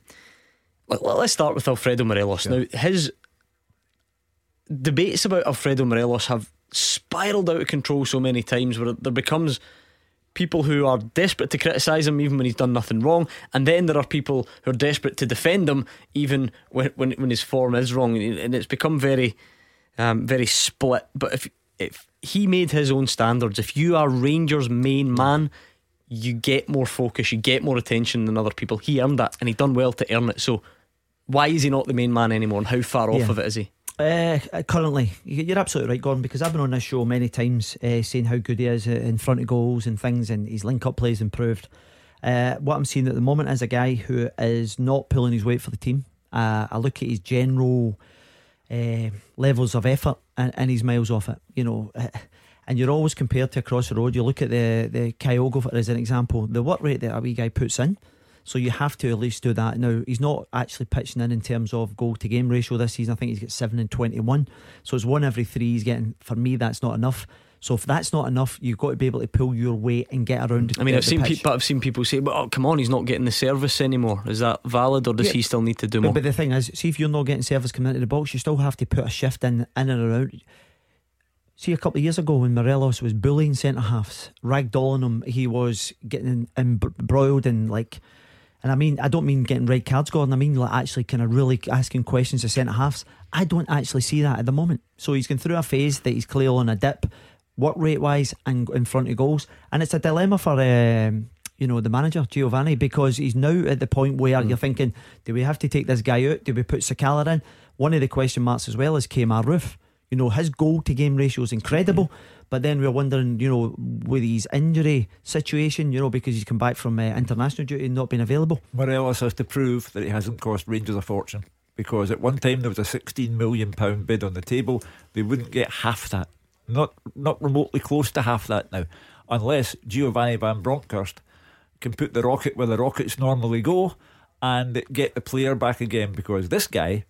Speaker 1: let- let's start with Alfredo Morelos. Now, his debates about Alfredo Morelos have spiraled out of control so many times where there becomes people who are desperate to criticise him even when he's done nothing wrong, and then there are people who are desperate to defend him even when when, when his form is wrong, and it's become very, um, very split. But if if he made his own standards, if you are Rangers' main man, you get more focus, you get more attention than other people. He earned that, and he done well to earn it. So. Why is he not the main man anymore, and how far off of it is he?
Speaker 3: Uh, currently, you- you're absolutely right, Gordon, because I've been on this show many times uh, saying how good he is uh, in front of goals and things, and his link up plays improved. Uh, what I'm seeing at the moment is a guy who is not pulling his weight for the team. Uh, I look at his general uh, levels of effort and, and he's miles off it. You know, uh, and you're always compared to across the road. You look at the the Kyogo as an example. The work rate that a wee guy puts in. So you have to at least do that. Now he's not actually pitching in in terms of goal to game ratio this season. I think he's got seven and twenty one. So it's one every three he's getting. For me, that's not enough. So if that's not enough, you've got to be able to pull your weight and get around.
Speaker 1: I mean, I've seen people. I've seen people say, "But oh, come on, he's not getting the service anymore." Is that valid, or does yeah, he still need to do more?
Speaker 3: But, but the thing is, see if you're not getting service coming into the box, you still have to put a shift in in and around. See, a couple of years ago when Morelos was bullying centre halves, ragdolling him, he was getting embroiled in like. And I mean, I don't mean getting red cards, Gordon. I mean, like actually kind of really asking questions to centre halves. I don't actually see that at the moment. So he's going through a phase that he's clearly on a dip work rate wise and in front of goals. And it's a dilemma for um, you know the manager Giovanni because he's now at the point where mm. you're thinking, do we have to take this guy out? Do we put Sakala in? One of the question marks as well is Kemar Roofe. You know his goal to game ratio is incredible, mm. But then we're wondering, you know, with his injury situation, you know, because he's come back from uh, international duty and not been available.
Speaker 2: Morelos has to prove that he hasn't cost Rangers a fortune because at one time there was a 16 million pound bid on the table. They wouldn't get half that not not remotely close to half that now, unless Giovanni Van Bronckhorst can put the rocket where the rockets normally go and get the player back again because this guy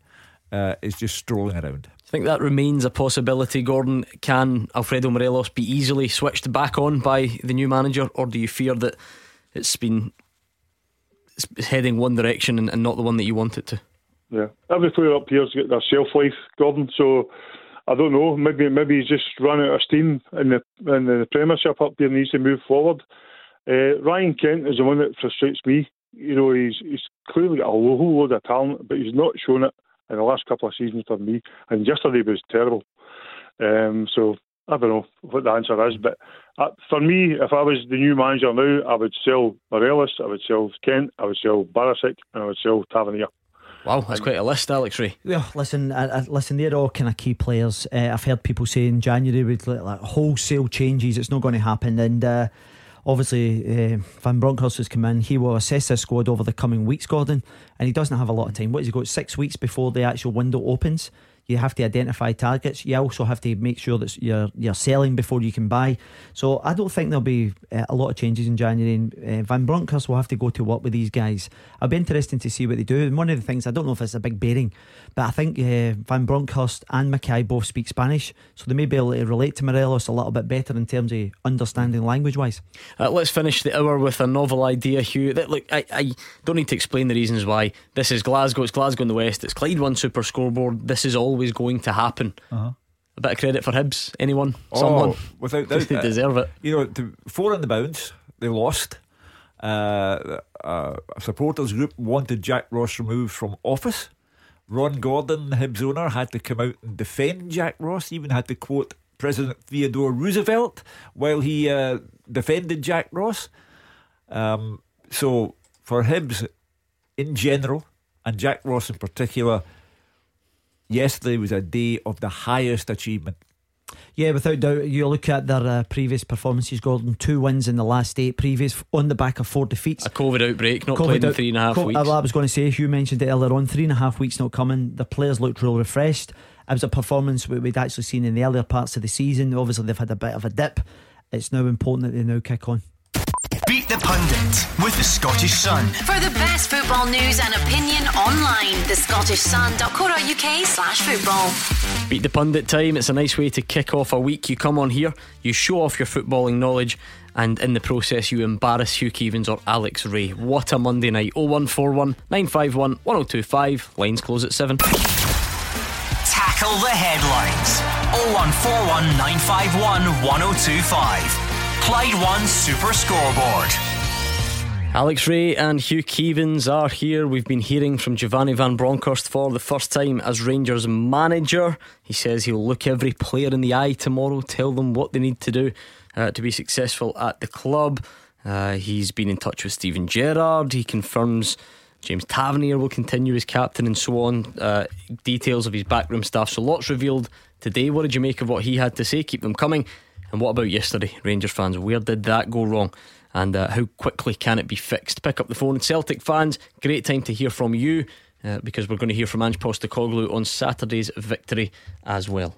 Speaker 2: uh, is just strolling around.
Speaker 1: I think that remains a possibility, Gordon. Can Alfredo Morelos be easily switched back on by the new manager, or do you fear that it's been it's heading one direction and, and not the one that you want it to?
Speaker 11: Yeah, every player up here's got their shelf life, Gordon. So I don't know. Maybe maybe he's just run out of steam in the in the Premiership up here needs to move forward. Uh, Ryan Kent is the one that frustrates me. You know, he's he's clearly got a whole load of talent, but he's not shown it in the last couple of seasons for me. And yesterday was terrible. Um, so I don't know what the answer is, but uh, for me, if I was the new manager now, I would sell Morelos, I would sell Kent, I would sell Barisic, and I would sell Tavernier.
Speaker 1: Wow, that's quite a list, Alex Rae.
Speaker 3: Yeah, listen, uh, listen, they're all kind of key players. Uh, I've heard people say in January with like, like wholesale changes, it's not going to happen, and uh, obviously uh, Van Bronckhorst has come in. He will assess his squad over the coming weeks, Gordon, and he doesn't have a lot of time. What has he got? Six weeks before the actual window opens. You have to identify targets. You also have to make sure that you're you're selling before you can buy. So I don't think there'll be uh, a lot of changes in January. And, uh, Van Bronckhorst will have to go to work with these guys. I'll be interested to see what they do. And one of the things I don't know if it's a big bearing, but I think uh, Van Bronckhorst and Makaay both speak Spanish, so they may be able to relate to Morelos a little bit better in terms of understanding language wise.
Speaker 1: Uh, let's finish the hour with a novel idea, Hugh. That look, I, I don't need to explain the reasons why. This is Glasgow. It's Glasgow in the West. It's Clyde One Super Scoreboard. This is all always going to happen. Uh-huh. A bit of credit for Hibs. Anyone? Oh, Someone?
Speaker 2: Without doubt.
Speaker 1: they deserve it.
Speaker 2: You know, the four in the bounce, they lost. Uh, uh, a supporters group wanted Jack Ross removed from office. Ron Gordon, the Hibs owner, had to come out and defend Jack Ross, even had to quote President Theodore Roosevelt while he uh, defended Jack Ross. Um, so, for Hibs in general, and Jack Ross in particular, yesterday was a day of the highest achievement.
Speaker 3: Yeah, without doubt. You look at their uh, previous performances, Gordon. Two wins in the last eight previous on the back of four defeats.
Speaker 1: A COVID outbreak, not COVID played in three and a half Co- weeks.
Speaker 3: I was going to say, you mentioned it earlier on, three and a half weeks not coming. The players looked real refreshed. It was a performance we'd actually seen in the earlier parts of the season. Obviously, they've had a bit of a dip. It's now important that they now kick on.
Speaker 7: Beat the Pundit with the Scottish Sun.
Speaker 12: For the best football news and opinion online, thescottishsun.co.uk slash football.
Speaker 1: Beat the Pundit time. It's a nice way to kick off a week. You come on here, you show off your footballing knowledge, and in the process, you embarrass Hugh Keevins or Alex Rae. What a Monday night. 0141 951 1025. Lines close at 7.
Speaker 7: Tackle the headlines. 0141 951 1025. Clyde One Super Scoreboard.
Speaker 1: Alex Rae and Hugh Keevins are here. We've been hearing from Giovanni Van Bronckhorst for the first time as Rangers manager. He says he'll look every player in the eye tomorrow, tell them what they need to do uh, to be successful at the club. Uh, he's been in touch with Steven Gerrard. He confirms James Tavernier will continue as captain and so on. Uh, details of his backroom staff. So lots revealed today. What did you make of what he had to say? Keep them coming. And what about yesterday, Rangers fans? Where did that go wrong? and uh, how quickly can it be fixed? Pick up the phone. Celtic fans, great time to hear from you uh, because we're going to hear from Ange Postecoglou on Saturday's victory as well.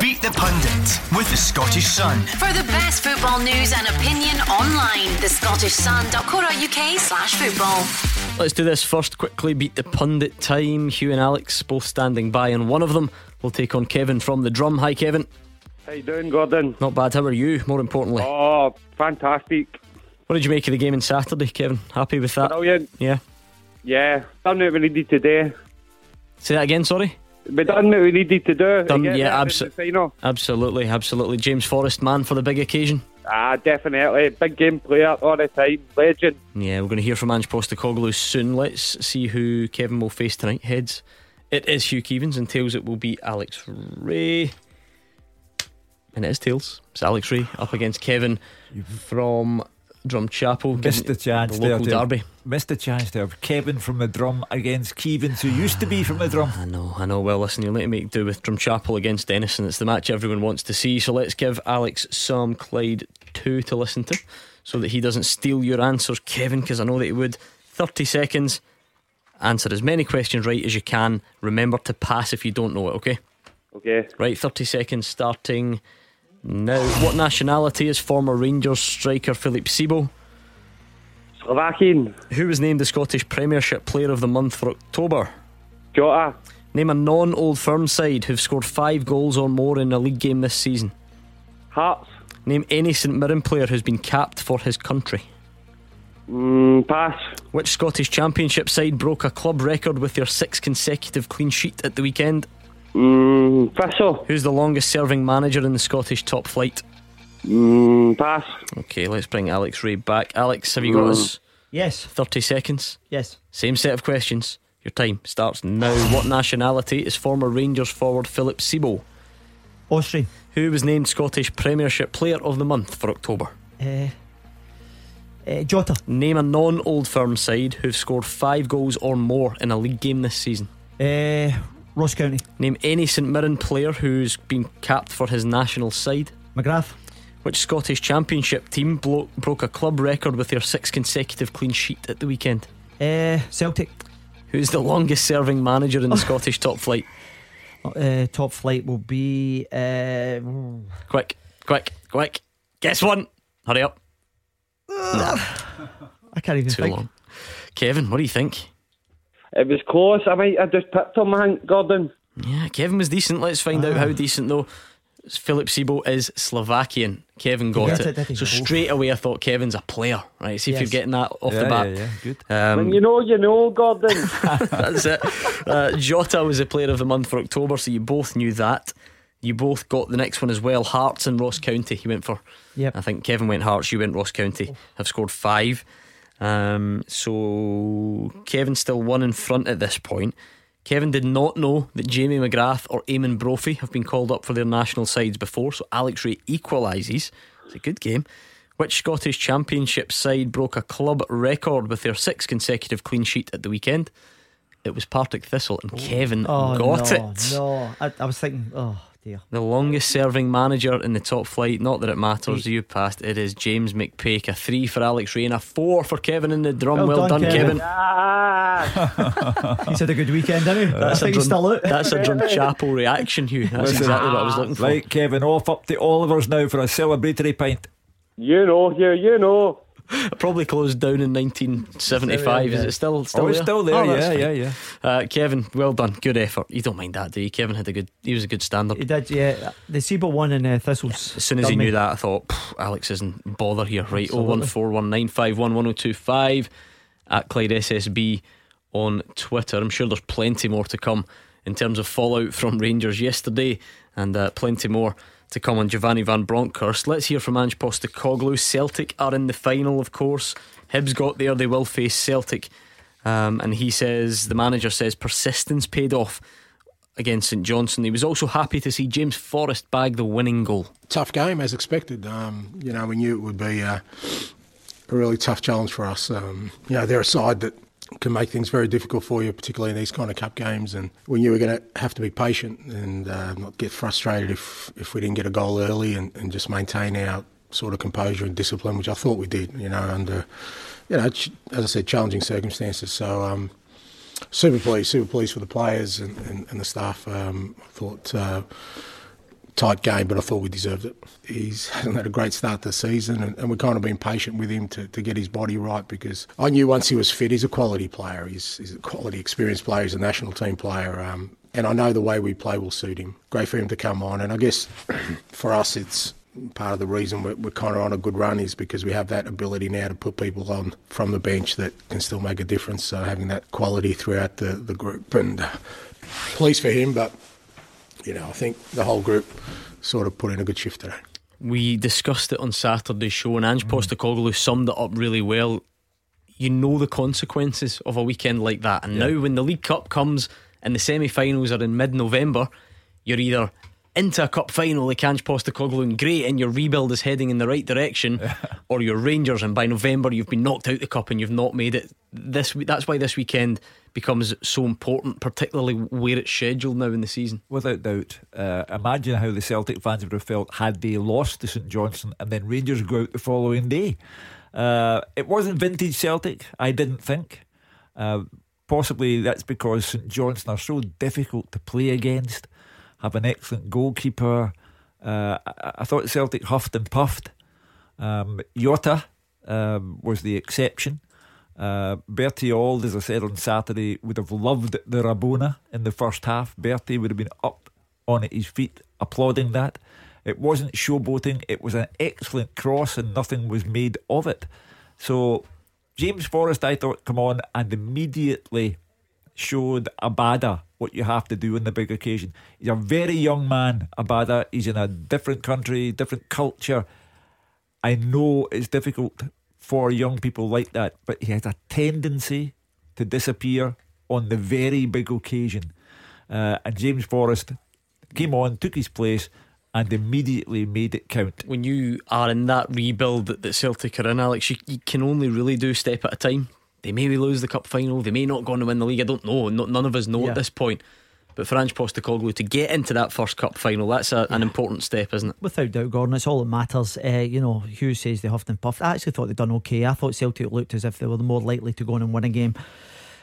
Speaker 7: Beat the Pundit with the Scottish Sun.
Speaker 12: For the best football news and opinion online, thescottishsun.co.uk slash football.
Speaker 1: Let's do this first quickly. Beat the pundit time. Hugh and Alex both standing by, and one of them will take on Kevin from the drum. Hi, Kevin.
Speaker 13: How you doing, Gordon?
Speaker 1: Not bad. How are you? More importantly,
Speaker 13: Oh, fantastic.
Speaker 1: what did you make of the game on Saturday, Kevin? Happy with that?
Speaker 13: Brilliant.
Speaker 1: Yeah.
Speaker 13: Yeah, done what we needed to do.
Speaker 1: Say that again. Sorry.
Speaker 13: We done what we needed to do.
Speaker 1: Done.
Speaker 13: get
Speaker 1: Yeah.
Speaker 13: there in
Speaker 1: Abso- absolutely. Absolutely. James Forrest, man for the big occasion.
Speaker 13: Ah, definitely. Big game player all the time. Legend.
Speaker 1: Yeah, we're going to hear from Ange Postecoglou soon. Let's see who Kevin will face tonight. Heads, it is Hugh Keevins, and tails, it will be Alex Rae. And it is tails. It's Alex Rae up against Kevin from Drumchapel.
Speaker 2: Missed the chance
Speaker 1: the local
Speaker 2: to-
Speaker 1: derby.
Speaker 2: Missed the chance there. Kevin from the drum against Keevins, who used to be from the drum.
Speaker 1: I know, I know. Well, listen, you'll need to make do with Drumchapel against Denison. It's the match everyone wants to see. So let's give Alex some Clyde 2 to listen to so that he doesn't steal your answers, Kevin, because I know that he would. 30 seconds. Answer as many questions right as you can. Remember to pass if you don't know it, okay?
Speaker 13: Okay.
Speaker 1: Right, 30 seconds starting now. What nationality is former Rangers striker Filip Sebo?
Speaker 13: Slovakian.
Speaker 1: Who was named the Scottish Premiership Player of the Month for October?
Speaker 13: Jota.
Speaker 1: Name a non Old Firm side who've scored five goals or more in a league game this season.
Speaker 13: Hearts.
Speaker 1: Name any St Mirren player who's been capped for his country.
Speaker 13: Mm, pass.
Speaker 1: Which Scottish Championship side broke a club record with their sixth consecutive clean sheet at the weekend?
Speaker 13: Mm, Thistle.
Speaker 1: Who's the longest serving manager in the Scottish top flight?
Speaker 13: Mm, pass.
Speaker 1: Okay, let's bring Alex Rae back. Alex, have you got
Speaker 13: Mm.
Speaker 1: us?
Speaker 3: Yes.
Speaker 1: 30 seconds.
Speaker 3: Yes.
Speaker 1: Same set of questions. Your time starts now. What nationality is former Rangers forward Filip Sebo?
Speaker 3: Austrian.
Speaker 1: Who was named Scottish Premiership Player of the Month for October?
Speaker 3: Uh, uh, Jota.
Speaker 1: Name a non Old Firm side who've scored five goals or more in a league game this season.
Speaker 3: Uh, Ross County.
Speaker 1: Name any St Mirren player who's been capped for his national side.
Speaker 3: McGrath.
Speaker 1: Which Scottish Championship team blo- broke a club record with their sixth consecutive clean sheet at the weekend?
Speaker 3: Uh, Celtic.
Speaker 1: Who's the longest serving manager in the Scottish top flight?
Speaker 3: Uh, top flight will be. Uh,
Speaker 1: Quick, quick, quick. Guess one. Hurry up. Nah,
Speaker 3: I can't even
Speaker 1: too
Speaker 3: think.
Speaker 1: long. Kevin, what do you think?
Speaker 13: It was close. I might have just picked him, I think, Gordon.
Speaker 1: Yeah, Kevin was decent. Let's find out how decent though. Filip Sebo is Slovakian. Kevin got
Speaker 3: Yes,
Speaker 1: it.
Speaker 3: it
Speaker 1: So straight away, I thought Kevin's a player. Right, see if you're getting that off
Speaker 2: yeah,
Speaker 1: the bat.
Speaker 2: yeah, yeah, good.
Speaker 1: Um,
Speaker 13: when you know, you know, Gordon.
Speaker 1: That's it. Uh, Jota was the player of the month for October, so you both knew that. You both got the next one as well. Hearts and Ross County. He went for.
Speaker 3: Yep.
Speaker 1: I think Kevin went Hearts. You went Ross County. Have scored five. Um, so Kevin still one in front at this point. Kevin did not know that Jamie McGrath or Eamon Brophy have been called up for their national sides before. So Alex Rae equalises. It's a good game. Which Scottish Championship side broke a club record with their sixth consecutive clean sheet at the weekend? It was Partick Thistle, and Kevin
Speaker 3: Oh,
Speaker 1: got
Speaker 3: no,
Speaker 1: it.
Speaker 3: No, I, I was thinking, oh dear.
Speaker 1: The longest serving manager in the top flight, not that it matters, you passed. It is James McPake. A three for Alex Rae and a four for Kevin in the drum. Well,
Speaker 3: Well
Speaker 1: done,
Speaker 3: done,
Speaker 1: Kevin.
Speaker 3: Kevin.
Speaker 13: Ah,
Speaker 3: He's had a good weekend, hasn't he? I think he's still out.
Speaker 1: That's a Drumchapel reaction, Hugh. That's
Speaker 2: Listen,
Speaker 1: exactly what I was looking for.
Speaker 2: Right, Kevin, off up to Oliver's now for a celebratory pint.
Speaker 13: you know, you, you know.
Speaker 1: Probably closed down in 1975. Is it still still
Speaker 2: oh,
Speaker 1: there?
Speaker 2: still there,
Speaker 1: Oh, that's
Speaker 2: yeah, yeah, yeah.
Speaker 1: Uh, Kevin, well done. Good effort. You don't mind that, do you? Kevin had a good. He was a good stand-up.
Speaker 3: He did, yeah. The Sebo one in uh, Thistles.
Speaker 1: As soon as he
Speaker 3: me.
Speaker 1: knew that, I thought Alex isn't bother here. Right, oh one four one nine five one one zero two five at Clyde SSB on Twitter. I'm sure there's plenty more to come in terms of fallout from Rangers yesterday, and uh, plenty more to come on Giovanni Van Bronckhorst. Let's hear from Ange Postecoglou. Celtic are in the final, of course. Hibs got there; they will face Celtic, um, and he says the manager says persistence paid off against St Johnstone. He was also happy to see James Forrest bag the winning goal.
Speaker 14: tough game as expected. Um, you know, we knew it would be uh, a really tough challenge for us. Um, you know, they're a side that can make things very difficult for you, particularly in these kind of cup games. And we knew we were going to have to be patient and uh, not get frustrated if, if we didn't get a goal early and, and just maintain our sort of composure and discipline, which I thought we did. You know, under you know, as I said, challenging circumstances. So. Um, super pleased, super pleased for the players and, and, and the staff. Um, I thought uh, tight game, but I thought we deserved it. He's had a great start to the season, and, and we've kind of been patient with him to, to get his body right because I knew once he was fit, he's a quality player. He's, he's a quality, experienced player. He's a national team player. Um, and I know the way we play will suit him. Great for him to come on. And I guess for us, it's part of the reason we're, we're, kind of on a good run is because we have that ability now to put people on from the bench that can still make a difference. So having that quality throughout the, the group. And uh, pleased for him, but you know, I think the whole group sort of put in a good shift today.
Speaker 1: We discussed it on Saturday's show, and Ange mm. Postecoglou summed it up really well. You know the consequences of a weekend like that, and yeah. now when the League Cup comes and the semi-finals are in mid-November, you're either into a cup final like Ange Postecoglou and great and your rebuild is heading in the right direction or your Rangers and by November you've been knocked out the cup and you've not made it this that's why this weekend becomes so important, particularly where it's scheduled now in the season.
Speaker 2: Without doubt. Uh, imagine how the Celtic fans would have felt had they lost to St Johnstone and then Rangers go out the following day. Uh, it wasn't vintage Celtic, I didn't think. Uh, possibly that's because St Johnstone are so difficult to play against, have an excellent goalkeeper. Uh, I, thought Celtic huffed and puffed. Um, Jota um, was the exception. Uh, Bertie Auld, as I said on Saturday, would have loved the Rabona in the first half. Bertie would have been up on his feet applauding that. It wasn't showboating, it was an excellent cross and nothing was made of it. So, James Forrest, I thought, come on and immediately showed Abada what you have to do in the big occasion. He's a very young man, Abada. He's in a different country, different culture. I know it's difficult for young people like that, but he has a tendency to disappear on the very big occasion. Uh, and James Forrest came on, took his place, and immediately made it count.
Speaker 1: When you are in that rebuild that, that Celtic are in, Alex, you, you, can only really do step at a time. They may lose the cup final, they may not go on to win the league. I don't know. No, none of us know yeah. at this point. But for Ange Postecoglou to get into that first cup final, that's a, an important step, isn't it?
Speaker 3: Without doubt, Gordon. It's all that matters. Uh, you know, Hugh says they huffed and puffed. I actually thought they'd done okay. I thought Celtic looked as if they were more likely to go on and win a game.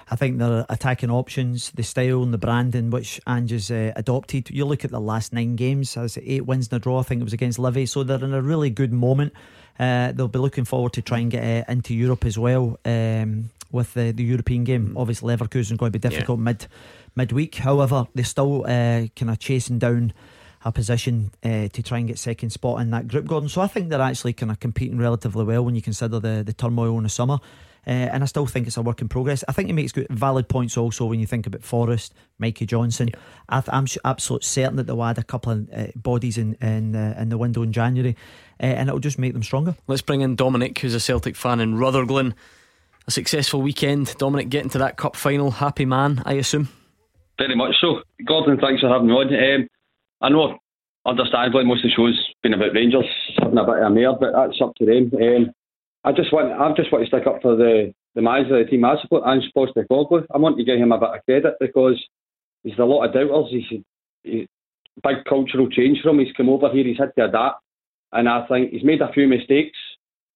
Speaker 3: I think their attacking options, the style and the branding which Ange has uh, adopted. You look at the last nine games, as eight wins in a draw. I think it was against Livy, so they're in a really good moment. Uh, they'll be looking forward to try and get uh, into Europe as well um, with the, the European game. Mm. Obviously, Leverkusen going to be difficult yeah. mid midweek. However, they're still uh, kind of chasing down a position uh, to try and get second spot in that group, Gordon. So I think they're actually kind of competing relatively well when you consider the, the turmoil in the summer. Uh, and I still think it's a work in progress. I think he makes good, valid points also when you think about Forrest, Mikey Johnston. Yeah. I am absolutely certain that they'll add a couple of uh, bodies in in, uh, in the window in January, uh, and it'll just make them stronger.
Speaker 1: Let's bring in Dominic, who's a Celtic fan in Rutherglen. A successful weekend. Dominic getting to that cup final. Happy man, I assume.
Speaker 15: Very much so. Gordon, thanks for having me on. Um, I know, understandably, most of the show's been about Rangers having a bit of a mare, but that's up to them. Um, I just want, I just want to stick up for the, the manager of the team I support, Ange Postecoglou. I want to give him a bit of credit because there's a lot of doubters. He's, he's big cultural change from. He's come over here, he's had to adapt, and I think he's made a few mistakes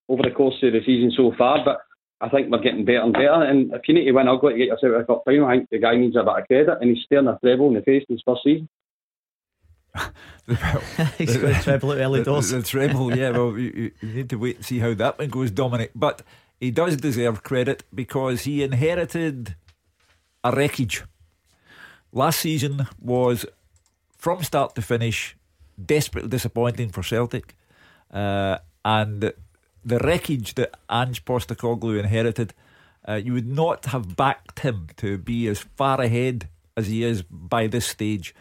Speaker 15: over the course of the season so far, but I think we're getting better and better. And if you need to win ugly to get yourself a cup final, I think the guy needs a bit of credit, and he's staring a treble in the face in his first season.
Speaker 3: he's got a treble at early doors.
Speaker 2: The, the, treble, yeah. Well, you, you, need to wait and see how that one goes, Dominic. But he does deserve credit because he inherited a wreckage. Last season was from start to finish desperately disappointing for Celtic, uh, and the wreckage that Ange Postecoglou inherited, uh, you would not have backed him to be as far ahead as he is by this stage.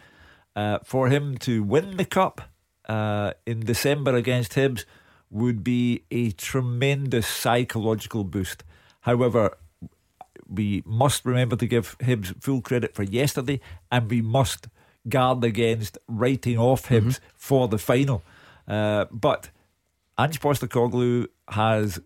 Speaker 2: Uh, for him to win the cup uh, in December against Hibs would be a tremendous psychological boost. However, we must remember to give Hibs full credit for yesterday, and we must guard against writing off Hibs mm-hmm. for the final. Uh, but Ange Postecoglou has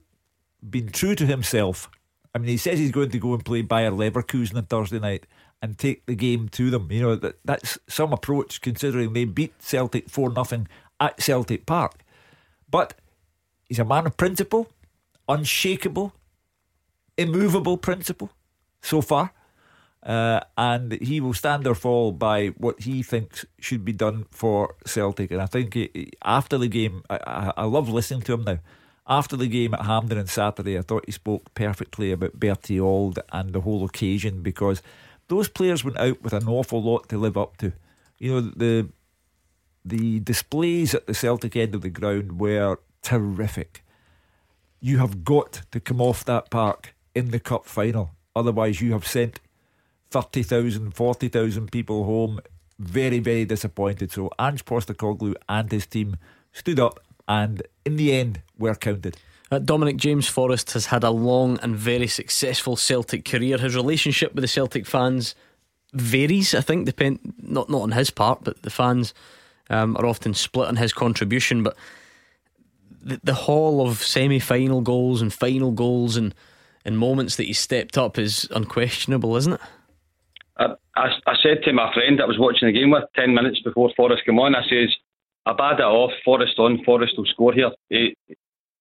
Speaker 2: been true to himself. I mean, he says he's going to go and play Bayer Leverkusen on Thursday night and take the game to them. You know that that's some approach considering they beat Celtic four nothing at Celtic Park. But he's a man of principle, unshakable, immovable principle so far. Uh, and he will stand or fall by what he thinks should be done for Celtic. And I think he, after the game, I, I, I, love listening to him now. After the game at Hampden on Saturday, I thought he spoke perfectly about Bertie Auld and the whole occasion because those players went out with an awful lot to live up to. You know, the the displays at the Celtic end of the ground were terrific. You have got to come off that park in the cup final. Otherwise, you have sent 30,000, 40,000 people home. Very, very disappointed. So Ange Postecoglou and his team stood up and, in the end, were counted.
Speaker 1: Uh, Dominic James Forrest has had a long and very successful Celtic career. His relationship with the Celtic fans varies, I think, depend not not on his part, but the fans um, are often split on his contribution. But the, the haul of semi-final goals and final goals and and moments that he stepped up is unquestionable, isn't it?
Speaker 15: I, I, I said to my friend I was watching the game with ten minutes before Forrest came on, I says, I bad it off, Forrest on, Forrest will score here. He,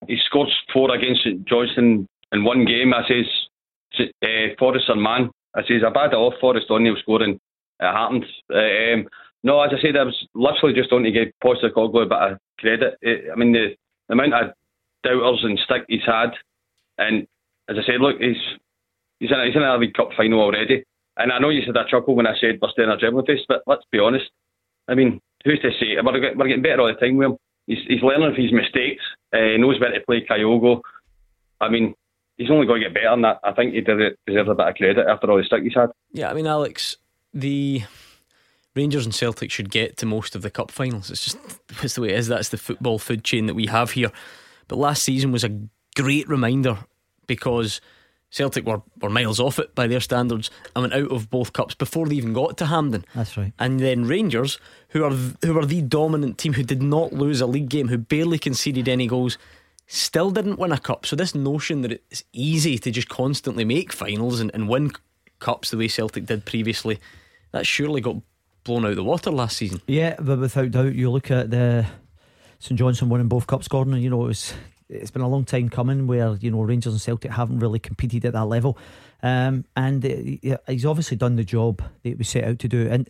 Speaker 15: he scored four against St Johnstone in one game. I says, uh, Forrest and man. I says, I bad it off, Forrest on, he'll score and it happened. Uh, um, no, as I said, I was literally just on to give Postecoglou a bit of credit. It, I mean, the, the amount of doubters and stick he's had, and as I said, look, he's he's in, he's in a League Cup final already. And I know you said a chuckle when I said we're staying a dribbling face, but let's be honest. I mean, who's to say? We're, getting, we're getting better all the time with him. He's, he's learning from his mistakes. Uh, he knows where to play Kyogo. I mean, he's only going to get better than that. I think he deserves a bit of credit after all the stick he's had.
Speaker 1: Yeah, I mean, Alex, the Rangers and Celtic should get to most of the cup finals. It's just it's the way it is. That's the football food chain that we have here. But last season was a great reminder because Celtic were, were miles off it by their standards and went out of both cups before they even got to Hampden.
Speaker 3: That's right.
Speaker 1: And then Rangers, who are who are the dominant team, who did not lose a league game, who barely conceded any goals, still didn't win a cup. So this notion that it's easy to just constantly make finals and, and win cups the way Celtic did previously, that surely got blown out of the water last season.
Speaker 3: Yeah, but without doubt, you look at the St Johnstone winning both cups, Gordon. You know, it was it's been a long time coming where you know Rangers and Celtic haven't really competed at that level, um, and uh, he's obviously done the job that we set out to do. And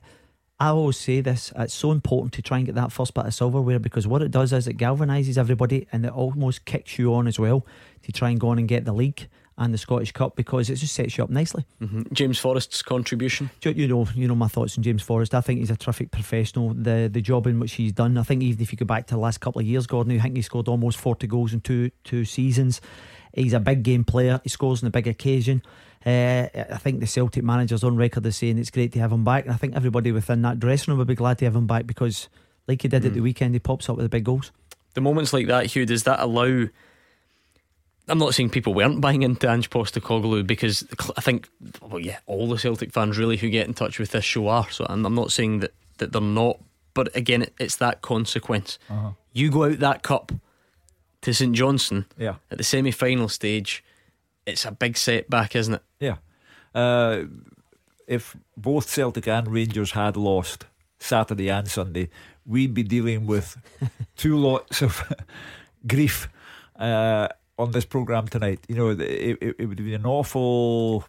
Speaker 3: I always say this: it's so important to try and get that first bit of silverware because what it does is it galvanises everybody and it almost kicks you on as well to try and go on and get the league and the Scottish Cup because it just sets you up nicely.
Speaker 1: Mm-hmm. James Forrest's contribution.
Speaker 3: You know, you know my thoughts on James Forrest. I think he's a terrific professional. The the job in which he's done. I think even if you go back to the last couple of years, Gordon, I think he scored almost forty goals in two two seasons. He's a big game player. He scores on a big occasion. Uh, I think the Celtic manager's on record as saying it's great to have him back. And I think everybody within that dressing room would be glad to have him back because, like he did mm. at the mm. weekend, he pops up with the big goals.
Speaker 1: The moments like that, Hugh, does that allow I'm not saying people weren't buying into Ange Postecoglou because I think, well, yeah, all the Celtic fans really who get in touch with this show are. So I'm, I'm not saying that, that they're not, but again, it's that consequence. Uh-huh. You go out that cup to St Johnstone
Speaker 2: yeah.
Speaker 1: at the semi final stage, it's a big setback, isn't it?
Speaker 2: Yeah. Uh, if both Celtic and Rangers had lost Saturday and Sunday, we'd be dealing with two lots of grief. Uh, on this programme tonight. You know, it, it, it would be an awful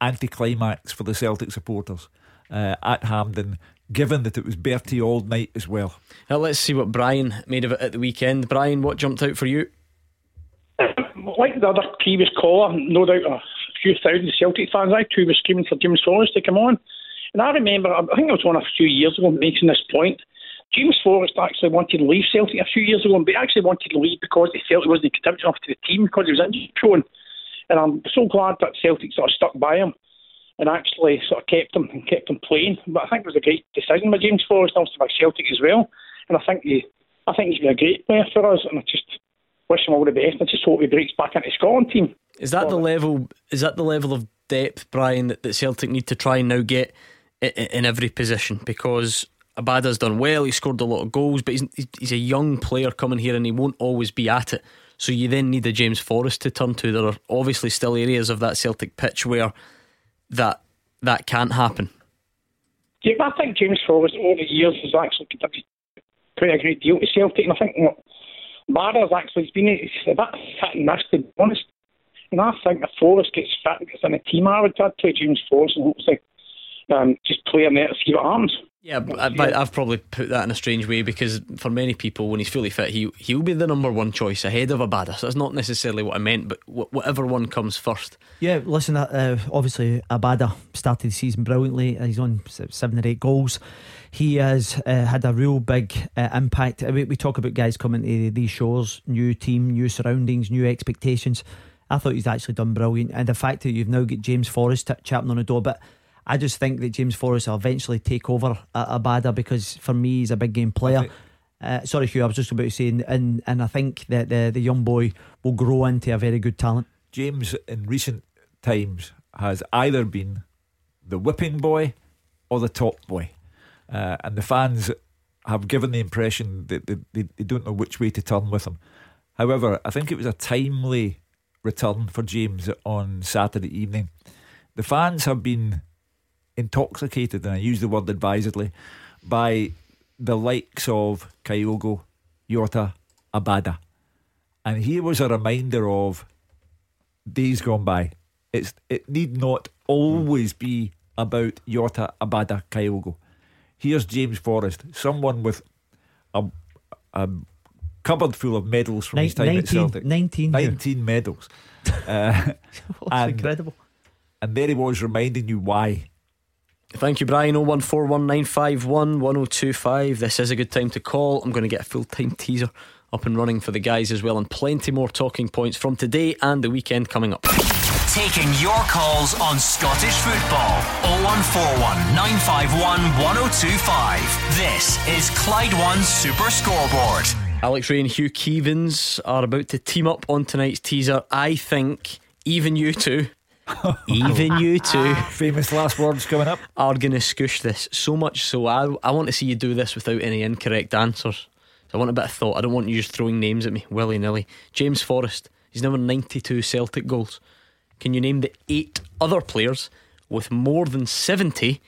Speaker 2: anticlimax for the Celtic supporters uh, at Hampden, given that it was Bertie Auld night as well.
Speaker 1: Now let's see what Brian made of it at the weekend. Brian, what jumped out for you?
Speaker 16: Like the other previous caller, no doubt a few thousand Celtic fans, I too was screaming for James Forrest to come on. And I remember, I think it was one a few years ago making this point James Forrest actually wanted to leave Celtic a few years ago, but he actually wanted to leave because he felt he wasn't contributing enough to the team because he was injury prone. And I'm so glad that Celtic sort of stuck by him and actually sort of kept him and kept him playing. But I think it was a great decision by James Forrest, also by Celtic as well. And I think he, I think he's been a great player for us, and I just wish him all the best. I just hope he breaks back into Scotland team.
Speaker 1: Is that the level? Is that the level of depth, Brian, that, that Celtic need to try and now get in, in every position? Because Abada's done well. He scored a lot of goals, but he's he's a young player coming here, and he won't always be at it. So you then need a James Forrest to turn to. There are obviously still areas of that Celtic pitch where that that can't happen.
Speaker 16: Yeah, I think James Forrest over the years has actually contributed quite a great deal to Celtic, and I think Barra's actually he's been a bit fit and this, to be honest. And I think if Forrest gets fit and gets in a team, I would I'd play James Forrest and hopefully um, just play him there to see what happens.
Speaker 1: Yeah, but I, but I've probably put that in a strange way because for many people, when he's fully fit, he he'll be the number one choice ahead of Abada. So that's not necessarily what I meant, but wh- whatever one comes first.
Speaker 3: Yeah, listen, uh, obviously Abada started the season brilliantly. He's on seven or eight goals. He has uh, had a real big uh, impact. We, we talk about guys coming to these shows, new team, new surroundings, new expectations. I thought he's actually done brilliant. And the fact that you've now got James Forrest chapping on the door, but I just think that James Forrest will eventually take over at Abada because for me he's a big game player. Uh, sorry, Hugh, I was just about to say, and and I think that the the young boy will grow into a very good talent.
Speaker 2: James, in recent times, has either been the whipping boy or the top boy, uh, and the fans have given the impression that they, they, they don't know which way to turn with him. However, I think it was a timely return for James on Saturday evening. The fans have been intoxicated, and I use the word advisedly, by the likes of Kyogo, Jota, Abada. And here was a reminder of days gone by. It's it need not always be about Jota, Abada, Kyogo. Here's James Forrest, someone with a, a cupboard full of medals from his time
Speaker 3: 19,
Speaker 2: at Celtic.
Speaker 3: 19,
Speaker 2: 19 medals. Uh, and,
Speaker 3: incredible.
Speaker 2: And there he was reminding you why.
Speaker 1: Thank you, Brian. 01419511025. This is a good time to call. I'm going to get a full time teaser up and running for the guys as well, and plenty more talking points from today and the weekend coming up.
Speaker 7: Taking your calls on Scottish football. 0141 951 1025. This is Clyde One Super Scoreboard.
Speaker 1: Alex Rae and Hugh Keevins are about to team up on tonight's teaser. I think even you two, even you two,
Speaker 2: famous last words coming up,
Speaker 1: are going to scoosh this so much so. I I want to see you do this without any incorrect answers. So I want a bit of thought. I don't want you just throwing names at me willy nilly. James Forrest, he's number 92 Celtic goals. Can you name the eight other players with more than 70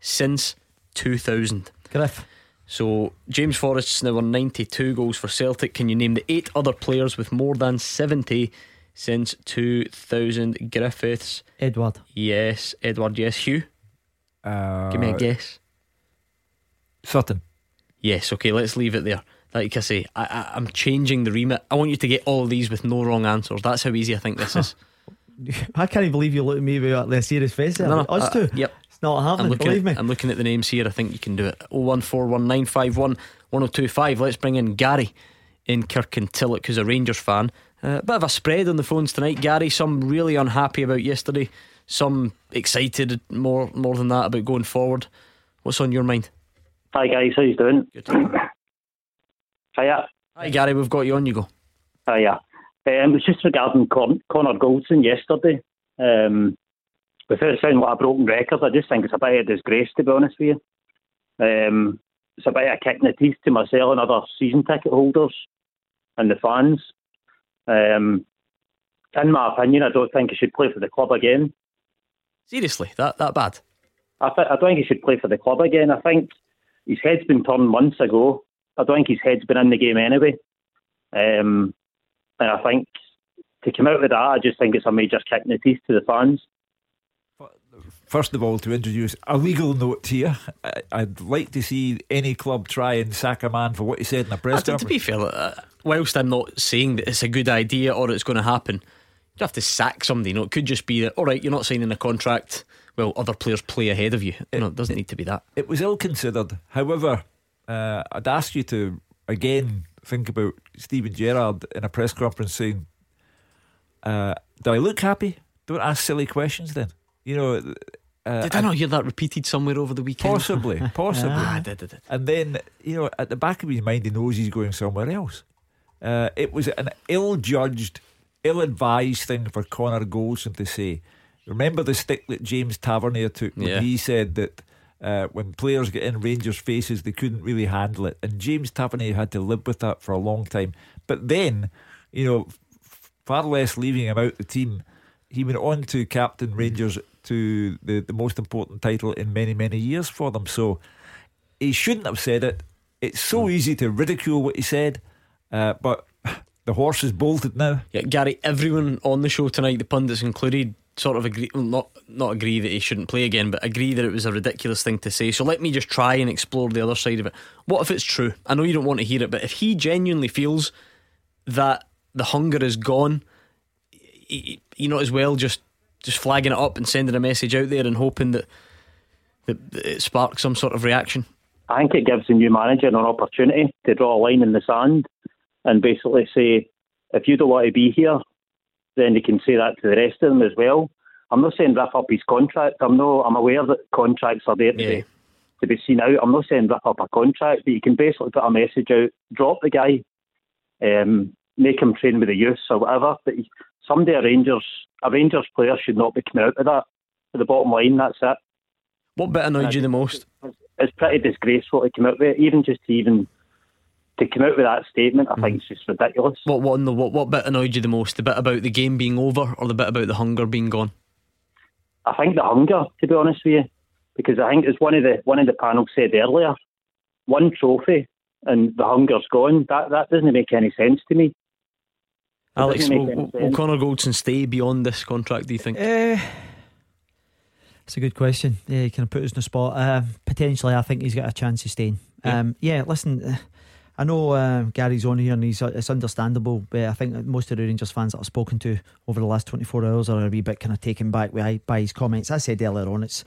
Speaker 1: since 2000?
Speaker 3: Griff.
Speaker 1: So James Forrest's now on 92 goals for Celtic. Can you name the eight other players with more than 70 since 2000? Griffiths.
Speaker 3: Edward.
Speaker 1: Yes. Edward, yes. Hugh?
Speaker 2: Uh,
Speaker 1: Give me a guess.
Speaker 2: Sutton.
Speaker 1: Yes, okay, let's leave it there. Like I say, I, I, I'm changing the remit. I want you to get all of these with no wrong answers. That's how easy I think this is.
Speaker 3: I can't believe you look at me with a serious face. There.
Speaker 1: No, no,
Speaker 3: Us
Speaker 1: uh,
Speaker 3: two.
Speaker 1: Yep.
Speaker 3: It's not happening,
Speaker 1: I'm looking
Speaker 3: believe
Speaker 1: at,
Speaker 3: me.
Speaker 1: I'm looking at the names here. I think you can do it. 01419511025. Let's bring in Gary in Kirkintilloch, who's a Rangers fan. Uh, a bit of a spread on the phones tonight, Gary. Some really unhappy about yesterday, some excited more more than that about going forward. What's on your mind?
Speaker 17: Hi guys, how you doing?
Speaker 1: Good.
Speaker 17: Hiya.
Speaker 1: Hi Gary, we've got you on. You go.
Speaker 17: Hiya. Um, was just regarding Con- Connor Goldson yesterday. Um, without sounding like a broken record, I just think it's a bit of a disgrace to be honest with you. Um, it's a bit of a kick in the teeth to myself and other season ticket holders and the fans. Um, in my opinion, I don't think he should play for the club again.
Speaker 1: Seriously, that that bad?
Speaker 17: I, th- I don't think he should play for the club again. I think his head's been turned months ago. I don't think his head's been in the game anyway. Um, and I think to come out with that, I just think it's a major kick in the teeth to the fans.
Speaker 2: First of all, to introduce a legal note here, I'd like to see any club try and sack a man for what he said in a press
Speaker 1: Uh, to,
Speaker 2: conference.
Speaker 1: be fair, uh, whilst I'm not saying that it's a good idea or it's going to happen, you have to sack somebody. You know, it could just be that, all right, you're not signing a contract. Well, other players play ahead of you. You know, it doesn't need to be that.
Speaker 2: It was ill considered. However, uh, I'd ask you to again think about Steven Gerrard in a press conference saying, uh, "Do I look happy? Don't ask silly questions." Then you know. Uh,
Speaker 1: Did I not hear that repeated somewhere over the weekend?
Speaker 2: Possibly, possibly.
Speaker 1: Ah, I did, did.
Speaker 2: And then, you know, at the back of his mind, he knows he's going somewhere else. Uh, it was an ill judged, ill advised thing for Connor Goldson to say. Remember the stick that James Tavernier took when
Speaker 1: Yeah.
Speaker 2: he said that uh, when players get in Rangers' faces, they couldn't really handle it. And James Tavernier had to live with that for a long time. But then, you know, far less leaving him out the team, he went on to captain Rangers to the, the most important title in many, many years for them. So he shouldn't have said it. It's so easy to ridicule what he said, uh, but The horse is bolted now.
Speaker 1: Yeah, Gary, everyone on the show tonight, the pundits included, sort of agree, well, not not agree that he shouldn't play again, but agree that it was a ridiculous thing to say. So let me just try and explore the other side of it. What if it's true? I know you don't want to hear it, but if he genuinely feels that the hunger is gone, you know, as well just just flagging it up and sending a message out there and hoping that that it sparks some sort of reaction.
Speaker 17: I think it gives the new manager an opportunity to draw a line in the sand and basically say, if you don't want to be here, then he can say that to the rest of them as well. I'm not saying rip up his contract. I'm no. I'm aware that contracts are there to, yeah. be, to be seen out. I'm not saying rip up a contract, but you can basically put a message out, drop the guy, um, make him train with the youth or whatever. But someday a Rangers a Rangers player should not be coming out of that. To the bottom line, that's it.
Speaker 1: What bit annoyed you the most?
Speaker 17: It's pretty disgraceful to come out with it, even just to even to come out with that statement. I mm. think it's just ridiculous.
Speaker 1: What what, the, what what bit annoyed you the most? The bit about the game being over, or the bit about the hunger being gone?
Speaker 17: I think the hunger, to be honest with you, because I think as one of the one of the panel said earlier, one trophy and the hunger's gone. That that doesn't make any sense to me.
Speaker 1: Alex, will, will Connor Goldson stay beyond this contract? Do you think? Uh,
Speaker 3: it's a good question. Yeah, you can put us in the spot. Uh, potentially, I think he's got a chance of staying. Yeah, um, yeah listen. Uh, I know uh, Gary's on here and he's, uh, it's understandable, but I think most of the Rangers fans that I've spoken to over the last 24 hours are a wee bit kind of taken back by, by his comments. I said earlier on, it's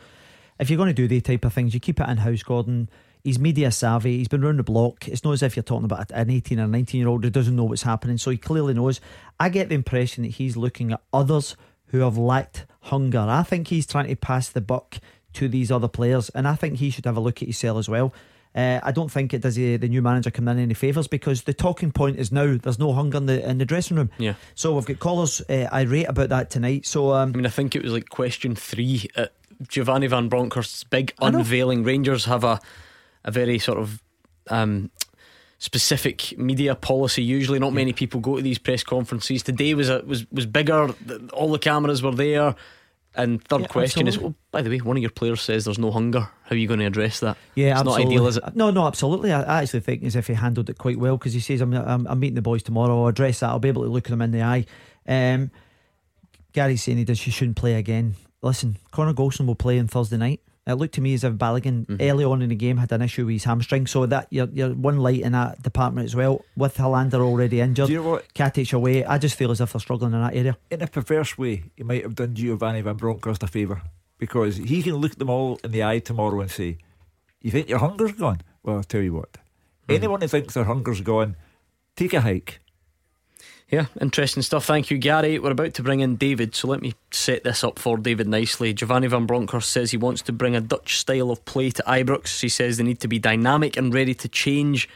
Speaker 3: if you're going to do these type of things, you keep it in house, Gordon. He's media savvy. He's been around the block. It's not as if you're talking about an 18 or 19 year old who doesn't know what's happening. So he clearly knows. I get the impression that he's looking at others who have lacked hunger. I think he's trying to pass the buck to these other players, and I think he should have a look at himself as well. Uh, I don't think it does the, the new manager come in any favours because the talking point is now there's no hunger in the in the dressing room.
Speaker 1: Yeah.
Speaker 3: So we've got callers uh, irate about that tonight. So um,
Speaker 1: I mean, I think it was like question three Giovanni Van Bronckhorst's big unveiling. Rangers have a a very sort of um, specific media policy. Usually, not many people go to these press conferences. Today was a, was was bigger. All the cameras were there. And third yeah, question absolutely. is, well, by the way, one of your players says there's no hunger. How are you going to address that?
Speaker 3: Yeah,
Speaker 1: it's
Speaker 3: absolutely.
Speaker 1: not ideal, is it?
Speaker 3: No, no, absolutely. I, I actually think as if he handled it quite well because he says, I'm, I'm, I'm, meeting the boys tomorrow. I'll address that. I'll be able to look them in the eye. Um, Gary's saying he does. She shouldn't play again. Listen, Connor Goldson will play on Thursday night. It looked to me as if Balogun mm-hmm. early on in the game had an issue with his hamstring, so that you're, you're one light in that department as well. With Helander already injured,
Speaker 2: Do you know what?
Speaker 3: Katic away, I just feel as if they're struggling in that area.
Speaker 2: In a perverse way, he might have done Giovanni Van Bronckhorst a favour because he can look them all in the eye tomorrow and say, "You think your hunger's gone? Well, I'll tell you what. Mm-hmm. Anyone who thinks their hunger's gone, take a hike."
Speaker 1: Yeah, interesting stuff. Thank you, Gary. We're about to bring in David, so let me set this up for David nicely. Giovanni Van Bronckhorst says he wants to bring a Dutch style of play to Ibrox. He says they need to be dynamic and ready to change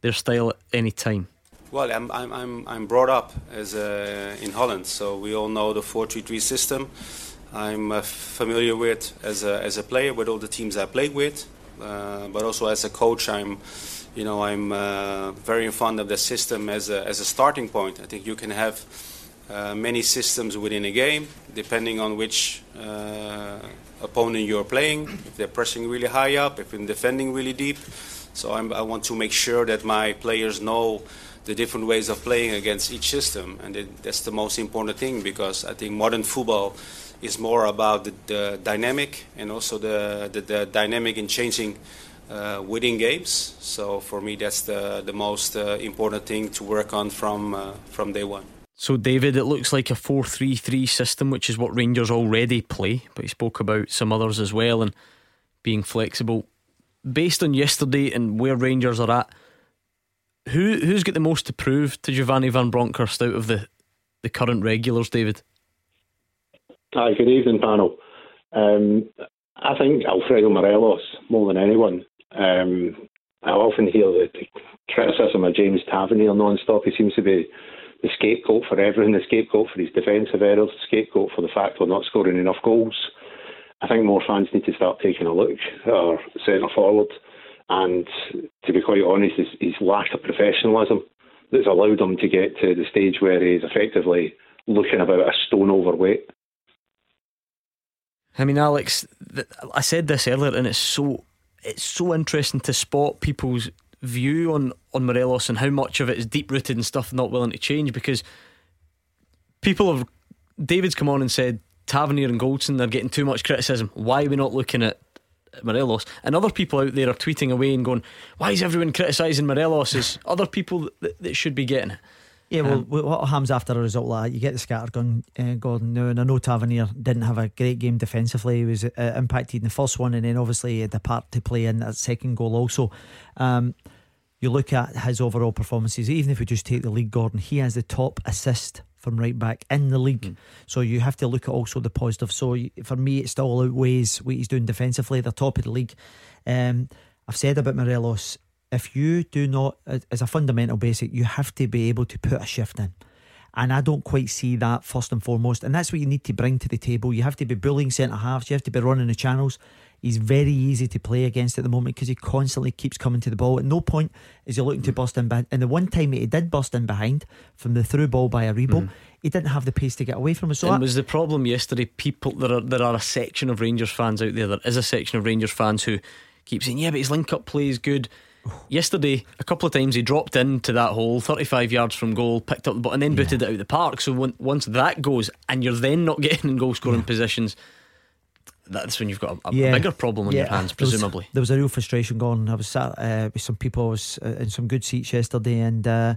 Speaker 1: their style at any time.
Speaker 5: Well, I'm, I'm, I'm I'm brought up as a, in Holland, so we all know the 4 3 3 system. I'm uh, familiar with as a, as a player with all the teams I played with, uh, but also as a coach, I'm you know, I'm uh, very fond of the system as a, as a starting point. I think you can have uh, many systems within a game, depending on which uh, opponent you're playing. If they're pressing really high up, if they're defending really deep. So I'm, i want to make sure that my players know the different ways of playing against each system, and it, that's the most important thing because I think modern football is more about the, the dynamic and also the, the, the dynamic in changing uh, winning games. So for me, that's the the most uh, important thing to work on from uh, from day one.
Speaker 1: So, David, it looks like a 4 3 3 system, which is what Rangers already play, but he spoke about some others as well and being flexible. Based on yesterday and where Rangers are at, who who's got the most to prove to Giovanni Van Bronckhorst out of the, the current regulars, David?
Speaker 18: Hi, good evening, panel. Um, I think Alfredo Morelos, more than anyone, um, I often hear the, criticism of James Tavernier non-stop. He seems to be the scapegoat for everything, the scapegoat for his defensive errors, the scapegoat for the fact we're not scoring enough goals. I think more fans need to start taking a look at our centre forward. And to be quite honest, his, his lack of professionalism that's allowed him to get to the stage where he's effectively looking about a stone overweight.
Speaker 1: I mean, Alex, I said this earlier, and it's so it's so interesting to spot people's view on on Morelos and how much of it is deep rooted and stuff not willing to change because people have David's come on and said Tavernier and Goldson they're getting too much criticism. Why are we not looking at Morelos? And other people out there are tweeting away and going, "Why is everyone criticising Morelos?" Is other people that, that should be getting it.
Speaker 3: Yeah, well, um, what happens after a result like that? You get the scattergun, uh, Gordon. Now, and I know Tavernier didn't have a great game defensively. He was uh, impacted in the first one, and then obviously he had the part to play in that second goal also. Um, you look at his overall performances, even if we just take the league, Gordon, he has the top assist from right back in the league. Mm. So you have to look at also the positive. So for me, it still outweighs what he's doing defensively. They're top of the league. Um, I've said about Morelos if you do not, as a fundamental basic, you have to be able to put a shift in. And I don't quite see that first and foremost. And that's what you need to bring to the table. You have to be bullying centre halves, you have to be running the channels. He's very easy to play against at the moment because he constantly keeps coming to the ball. At no point is he looking to bust in behind. And the one time that he did bust in behind from the through ball by Aribo, mm. he didn't have the pace to get away from us.
Speaker 1: So and was the problem yesterday? People there are there are a section of Rangers fans out there. There is a section of Rangers fans who keep saying, "Yeah, but his link up play is good." Yesterday, a couple of times he dropped into that hole, 35 yards from goal, picked up the ball, and then booted yeah. it out of the park. So when, once that goes, and you're then not getting in goal scoring yeah. positions, that's when you've got a, a yeah. bigger problem on your hands, presumably.
Speaker 3: There was, there was, a real frustration going. I was sat uh, with some people, I was uh, in some good seats yesterday, and uh,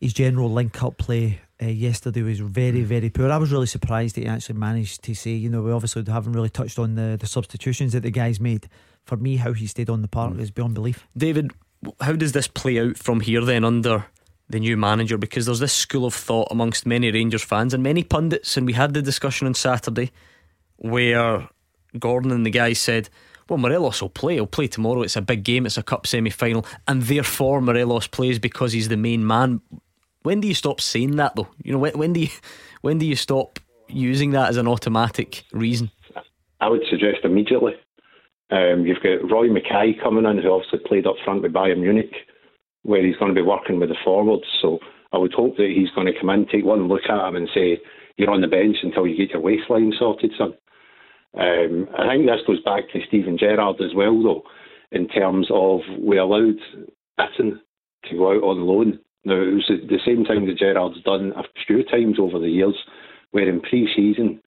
Speaker 3: his general link up play uh, yesterday was very, very poor. I was really surprised that he actually managed to say, you know, we obviously haven't really touched on the, the substitutions that the guys made for me, how he stayed on the park mm. is beyond belief.
Speaker 1: David, how does this play out from here then under the new manager? Because there's this school of thought amongst many Rangers fans and many pundits, and we had the discussion on Saturday where Gordon and the guys said, well, Morelos will play. He'll play tomorrow. It's a big game. It's a cup semi final. And therefore, Morelos plays because he's the main man. When do you stop saying that, though? You know, when, when do you when do you stop using that as an automatic reason?
Speaker 18: I would suggest immediately. Um, you've got Roy Makaay coming in, who obviously played up front with Bayern Munich, where he's going to be working with the forwards. So I would hope that he's going to come in, take one look at him, and say, "You're on the bench until you get your waistline sorted, son." Um, I think this goes back to Steven Gerrard as well, though, in terms of we allowed Itten to go out on loan. Now it was the same thing that Gerrard's done a few times over the years, where in pre-season.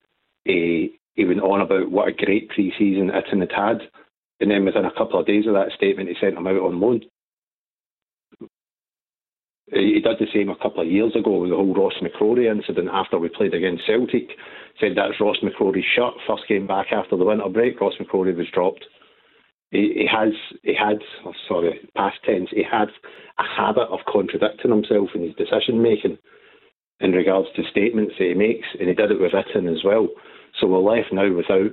Speaker 18: Uh, he went on about what a great pre-season Itten had had, and then within a couple of days of that statement, he sent him out on loan. He did the same a couple of years ago with the whole Ross McCrorie incident after we played against Celtic. Said that's Ross McCrorie's shut. First game back after the winter break, Ross McCrorie was dropped. He, he has, he had, oh, sorry, past tense. He had a habit of contradicting himself in his decision making in regards to statements that he makes, and he did it with Itten as well. So we're left now without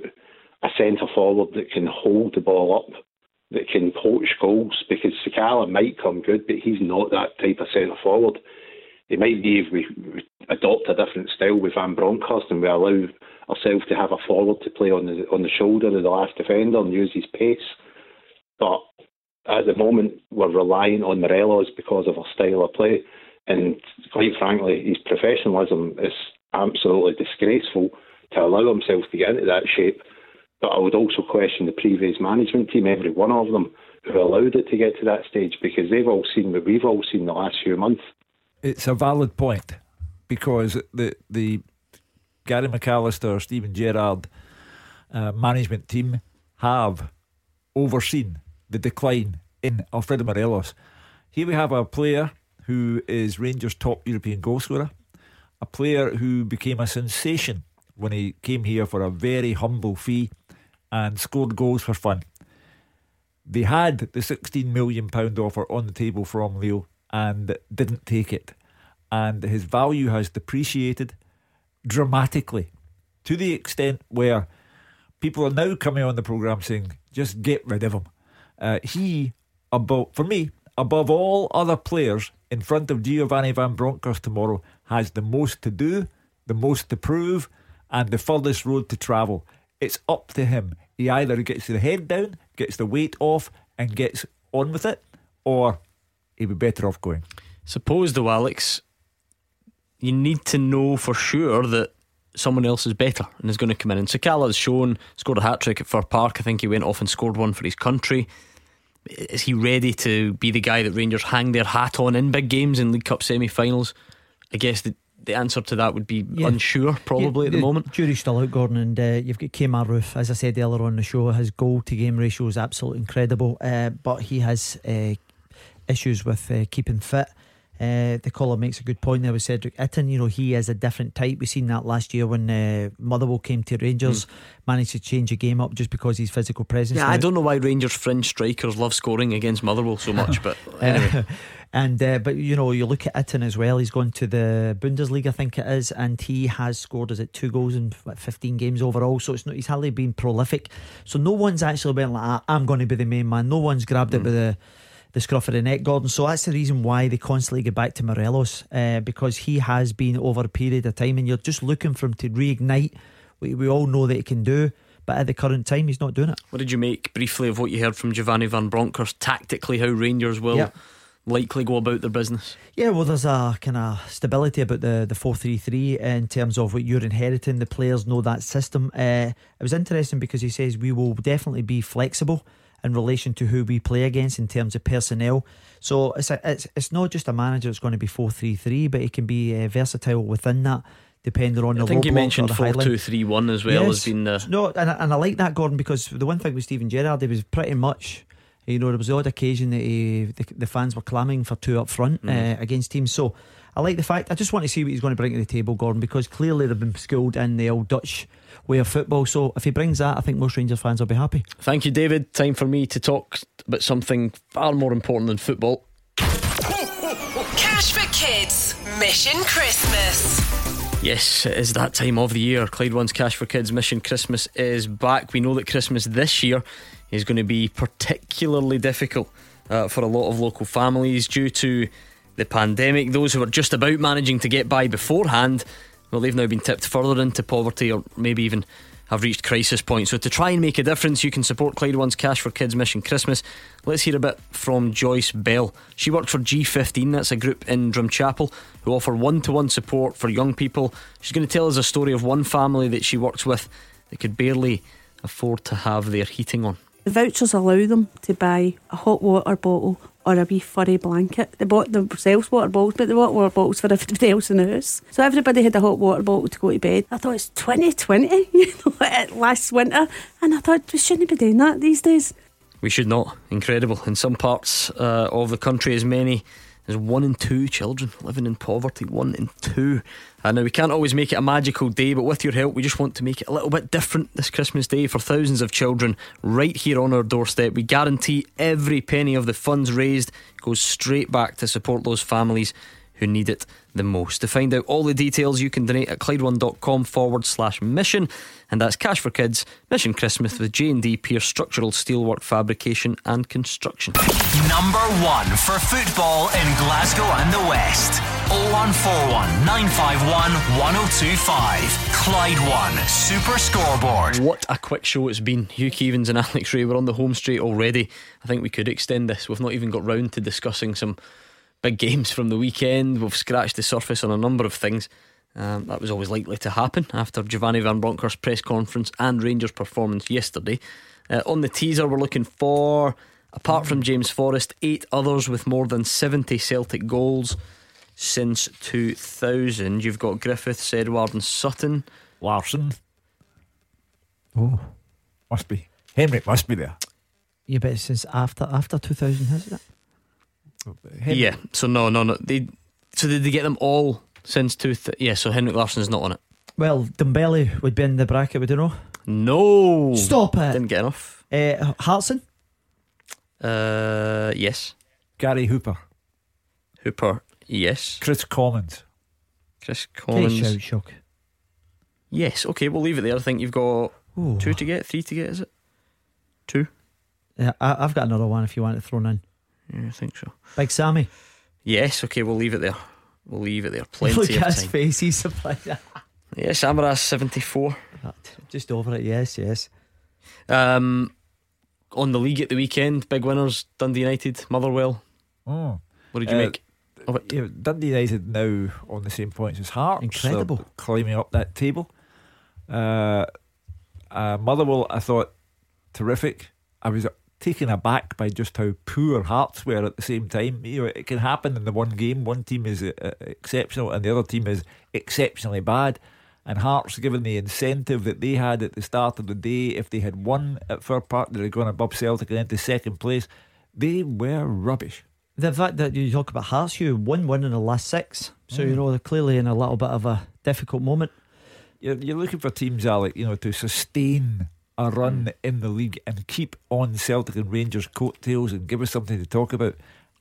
Speaker 18: a centre forward that can hold the ball up, that can poach goals, because Sakala might come good, but he's not that type of centre forward. It might be if we adopt a different style with Van Bronckhorst and we allow ourselves to have a forward to play on the on the shoulder of the last defender and use his pace. But at the moment, we're relying on Morelos because of our style of play. And quite frankly, his professionalism is absolutely disgraceful to allow himself to get into that shape. But I would also question the previous management team, every one of them, who allowed it to get to that stage because they've all seen what we've all seen the last few months.
Speaker 2: It's a valid point because the the Gary McAllister, Steven Gerrard uh, management team have overseen the decline in Alfredo Morelos. Here we have a player who is Rangers' top European goalscorer, a player who became a sensation when he came here for a very humble fee and scored goals for fun. They had the £16 million offer on the table from Leo and didn't take it. And his value has depreciated dramatically to the extent where people are now coming on the programme saying, just get rid of him. Uh, he, above, for me, above all other players in front of Giovanni Van Bronckhorst tomorrow, has the most to do, the most to prove, and the furthest road to travel. It's up to him. He either gets the head down, gets the weight off, and gets on with it, or he'd be better off going.
Speaker 1: Suppose, though, Alex, you need to know for sure that someone else is better and is going to come in. And Sakala has shown, scored a hat trick at Fir Park. I think he went off and scored one for his country. is he ready to be the guy that Rangers hang their hat on in big games in League Cup semi-finals? I guess the the answer to that would be
Speaker 3: Yeah.
Speaker 1: unsure, probably
Speaker 3: Yeah,
Speaker 1: at the moment.
Speaker 3: Jury's still out, Gordon, and uh, you've got Kemar Roofe. As I said earlier on the show, his goal to game ratio is absolutely incredible, uh, but he has uh, issues with uh, keeping fit. Uh, the caller makes a good point there with Cedric Itten. You know, he is a different type. We've seen that last year when uh, Motherwell came to Rangers, managed to change the game up just because his physical presence.
Speaker 1: Yeah,
Speaker 3: Now-
Speaker 1: I don't know why Rangers fringe strikers love scoring against Motherwell so much, but anyway.
Speaker 3: Uh, and uh, but you know, you look at Itten as well. He's gone to the Bundesliga, I think it is, and he has scored is it two goals in fifteen games overall. So it's not he's hardly been prolific. So no one's actually been like, "Ah, I'm going to be the main man. No one's grabbed it by the the scruff of the neck, Gordon. So that's the reason why they constantly get back to Morelos uh, because he has been over a period of time, and you're just looking for him to reignite. We, we all know that he can do, but at the current time, he's not doing it.
Speaker 1: What did you make briefly of what you heard from Giovanni Van Bronckhorst tactically how Rangers will
Speaker 3: Yeah.
Speaker 1: likely go about their business?
Speaker 3: Yeah, well, there's a kind of stability about the the four three three in terms of what you're inheriting. The players know that system. Uh, it was interesting because he says we will definitely be flexible in relation to who we play against in terms of personnel. So it's a, it's it's not just a manager that's going to be four three three, but it can be uh, versatile within that, depending on the
Speaker 1: I
Speaker 3: the.
Speaker 1: think you mentioned four two three one as well
Speaker 3: Yes.
Speaker 1: as being the
Speaker 3: No, and I, and I like that, Gordon, because the one thing with Steven Gerrard, he was pretty much, you know, there was the odd occasion that he, the, the fans were clamming for two up front
Speaker 1: Mm.
Speaker 3: uh, against teams. So I like the fact, I just want to see what he's going to bring to the table, Gordon, because clearly they've been schooled in the old Dutch way of football. So if he brings that, I think most Rangers fans will be happy.
Speaker 1: Thank you, David. Time for me to talk about something far more important than football.
Speaker 19: Cash for Kids Mission Christmas.
Speaker 1: Yes, it is that time of the year. Clyde One's Cash for Kids Mission Christmas is back. We know that Christmas this year is going to be particularly difficult uh, for a lot of local families due to the pandemic. Those who were just about managing to get by beforehand, well, they've now been tipped further into poverty or maybe even have reached crisis point. So, to try and make a difference, you can support Clyde One's Cash for Kids Mission Christmas. Let's hear a bit from Joyce Bell. She works for G15, that's a group in Drumchapel who offer one to one support for young people. She's going to tell us a story of one family that she works with that could barely afford to have their heating on.
Speaker 20: The vouchers allow them to buy a hot water bottle or a wee furry blanket. They bought themselves water bottles, but they bought water bottles for everybody else in the house. So everybody had a hot water bottle to go to bed. I thought it's 2020, you know, last winter. And I thought we shouldn't be doing that these days.
Speaker 1: We should not. Incredible. In some parts uh, of the country, as many as one in two children living in poverty. One in two. Uh, now, we can't always make it a magical day, but with your help, we just want to make it a little bit different this Christmas Day for thousands of children right here on our doorstep. We guarantee every penny of the funds raised goes straight back to support those families who need it the most. To find out all the details, you can donate at Clyde1.com forward slash mission. And that's Cash for Kids, Mission Christmas with J&D Pierce Structural Steelwork Fabrication and Construction.
Speaker 7: Number one for football in Glasgow and the West. 0141 951 1025. Clyde One Super Scoreboard.
Speaker 1: What a quick show it's been. Hugh Keevins and Alex Rae were on the home straight already. I think we could extend this. We've not even got round to discussing some big games from the weekend. We've scratched the surface on a number of things. Um, that was always likely to happen after Giovanni Van Bronckhorst's press conference and Rangers' performance yesterday. Uh, on the teaser, we're looking for, apart from James Forrest, eight others with more than 70 Celtic goals since 2000. You've got Griffiths, Edward, and Sutton.
Speaker 2: Larsson. Oh, must be. Henrik must be there.
Speaker 3: Yeah, but since after after 2000, hasn't it?
Speaker 2: Henrik-
Speaker 1: Yeah, so no, no, no. They so did they get them all since two? Yeah, so Henrik Larsson's not on it.
Speaker 3: Well, Dembele would be in the bracket, would you know?
Speaker 1: No,
Speaker 3: Stop it.
Speaker 1: Didn't get enough.
Speaker 3: Uh, Hartson?
Speaker 1: Uh, yes.
Speaker 2: Gary Hooper.
Speaker 1: Hooper, yes.
Speaker 2: Kris Commons.
Speaker 1: Chris
Speaker 3: Take
Speaker 1: Collins,
Speaker 3: shout, shock.
Speaker 1: yes. Okay, we'll leave it there. I think you've got
Speaker 3: Ooh.
Speaker 1: two to get, three to get. Is it two?
Speaker 3: Yeah, I, I've got another one if you want it thrown in.
Speaker 1: Yeah, I think so.
Speaker 3: Big Sammy.
Speaker 1: Yes. Okay, we'll leave it there. We'll leave it there. Plenty
Speaker 3: Look
Speaker 1: of
Speaker 3: at his
Speaker 1: time.
Speaker 3: face. He's surprised.
Speaker 1: Yes, Samaras seventy four.
Speaker 3: Just over it. Yes, yes.
Speaker 1: Um, on the league at the weekend, big winners: Dundee United, Motherwell.
Speaker 2: Oh.
Speaker 1: What did you
Speaker 2: Uh,
Speaker 1: make? Of it?
Speaker 2: Yeah, Dundee United now on the same points as Hearts.
Speaker 3: Incredible.
Speaker 2: They're climbing up that table. Uh, uh, Motherwell, I thought terrific. I was taken aback by just how poor Hearts were at the same time. You know, it can happen in the one game. One team is uh, exceptional and the other team is exceptionally bad. And Hearts, given the incentive that they had at the start of the day, if they had won at Fir Park, they'd have gone above Celtic and into second place. They were rubbish.
Speaker 3: The fact that you talk about Hearts, you won one win in the last six, so
Speaker 2: Mm.
Speaker 3: you know they're clearly in a little bit of a difficult moment.
Speaker 2: You're, you're looking for teams, Alec, you know, to sustain a run
Speaker 3: Mm.
Speaker 2: in the league and keep on Celtic and Rangers' coattails and give us something to talk about.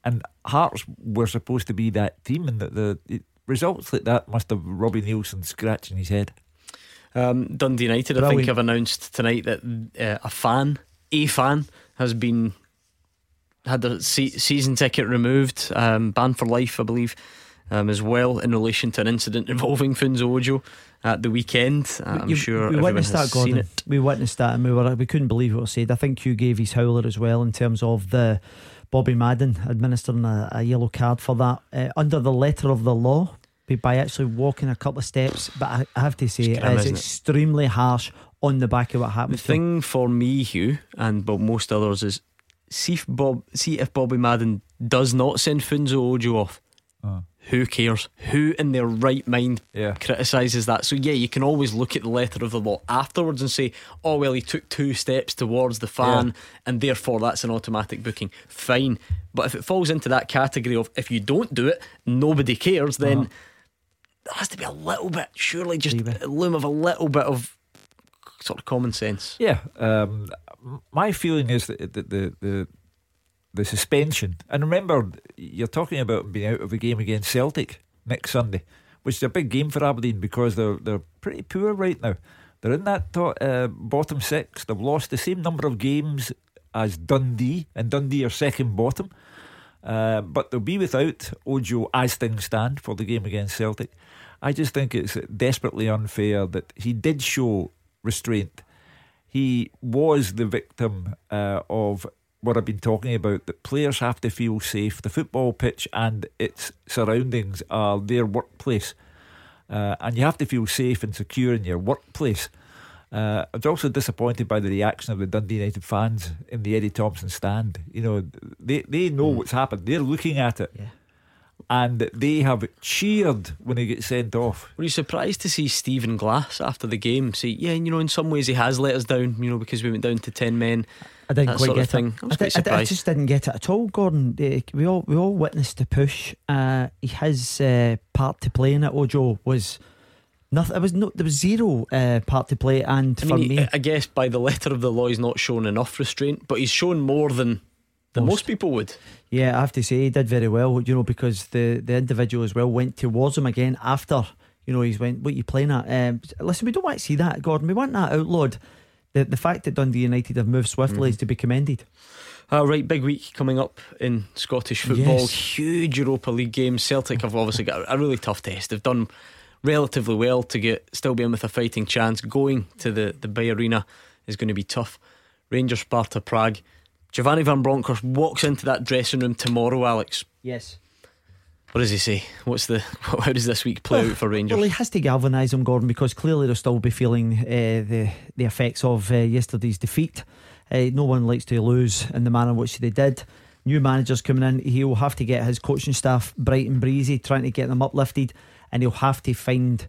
Speaker 2: And Hearts were supposed to be that team, and the, the, the results like that must have Robbie Neilson scratching his head.
Speaker 1: Um, Dundee United, I think,
Speaker 2: Brilliant.
Speaker 1: have announced tonight that uh, a fan, a fan, has been had their se- season ticket removed, um, banned for life, I believe, um, as well, in relation to an incident involving Funso Ojo at the weekend. Uh, I'm
Speaker 3: You-
Speaker 1: sure
Speaker 3: we witnessed that, Gordon. We witnessed that, and we were we couldn't believe what was said. I think Hugh gave his howler as well in terms of the Bobby Madden administering a, a yellow card for that uh, under the letter of the law. be By actually walking a couple of steps, but I, I have to say,
Speaker 1: It's grim,
Speaker 3: it is
Speaker 1: isn't it?
Speaker 3: extremely harsh on the back of what happened.
Speaker 1: The
Speaker 3: him.
Speaker 1: thing for me, Hugh, and but most others is see if Bob, see if Bobby Madden does not send Funso Ojo off.
Speaker 2: Oh.
Speaker 1: Who cares? Who in their right mind
Speaker 2: Yeah.
Speaker 1: criticises that? So yeah, you can always look at the letter of the law afterwards and say, "Oh well, he took two steps towards the fan,
Speaker 2: Yeah.
Speaker 1: and therefore that's an automatic booking." Fine, but if it falls into that category of if you don't do it, nobody cares, then
Speaker 2: Uh-huh.
Speaker 1: there has to be a little bit, surely, just a loom of a little bit of sort of common sense.
Speaker 2: Yeah, um, my feeling is that the, the the the suspension, and remember, you're talking about being out of the game against Celtic next Sunday, which is a big game for Aberdeen because they're they're pretty poor right now. They're in that uh, bottom six. They've lost the same number of games as Dundee, and Dundee are second bottom. Uh, but they'll be without Ojo as things stand for the game against Celtic. I just think it's desperately unfair that he did show restraint. He was the victim uh, of what I've been talking about that players have to feel safe. The football pitch and its surroundings are their workplace. Uh, and you have to feel safe and secure in your workplace. Uh, I was also disappointed by the reaction of the Dundee United fans in the Eddie Thompson stand. You know, they, they know what's happened. They're looking at it. And they have cheered when he gets sent off.
Speaker 1: Were you surprised to see Stephen Glass after the game say, "Yeah, you know, in some ways he has let us down, you know, because we went down to ten men."
Speaker 3: I didn't quite get
Speaker 1: thing.
Speaker 3: it.
Speaker 1: I was
Speaker 3: I,
Speaker 1: quite
Speaker 3: di- I I just didn't get it at all, Gordon. We all we all witnessed the push. Uh, his uh, part to play in it, Ojo, was nothing. It was no, there was zero uh, part to play, and
Speaker 1: I
Speaker 3: for
Speaker 1: mean,
Speaker 3: me,
Speaker 1: I- I guess by the letter of the law, he's not shown enough restraint, but he's shown more than than most, people would.
Speaker 3: Yeah, I have to say he did very well, you know, because the, the individual as well went towards him again after, you know, he's went, what you playing at? Um, listen, we don't want to see that, Gordon. We want that outlawed. The, the fact that Dundee United have moved swiftly is to be commended.
Speaker 1: Uh, right, big week coming up in Scottish football.
Speaker 3: Yes.
Speaker 1: Huge Europa League game. Celtic have obviously got a really tough test. They've done relatively well to get still be in with a fighting chance. Going to the the Bay Arena is going to be tough. Rangers, Sparta, Prague. Giovanni Van Bronckhorst walks into that dressing room tomorrow. Alex,
Speaker 3: Yes.
Speaker 1: what does he say? What's the how does this week play out for Rangers?
Speaker 3: Well, he has to galvanise them, Gordon, because clearly they'll still be feeling uh, the the effects of uh, yesterday's defeat. Uh, no one likes to lose in the manner in which they did. New managers coming in, he will have to get his coaching staff bright and breezy, trying to get them uplifted, and he'll have to find.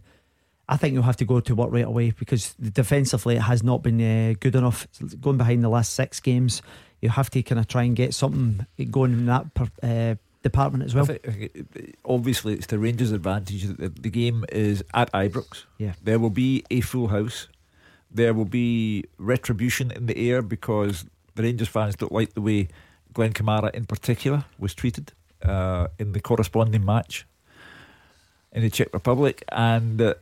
Speaker 3: I think he'll have to go to work right away because defensively it has not been uh, good enough. Going behind the last six games, you have to kind of try and get something going in that per, uh, department as well.
Speaker 2: I think, obviously, it's the Rangers' advantage that the, game is at Ibrox.
Speaker 3: Yeah.
Speaker 2: There will be a full house. There will be retribution in the air because the Rangers fans don't like the way Glenn Kamara, in particular, was treated uh, in the corresponding match in the Czech Republic. And uh,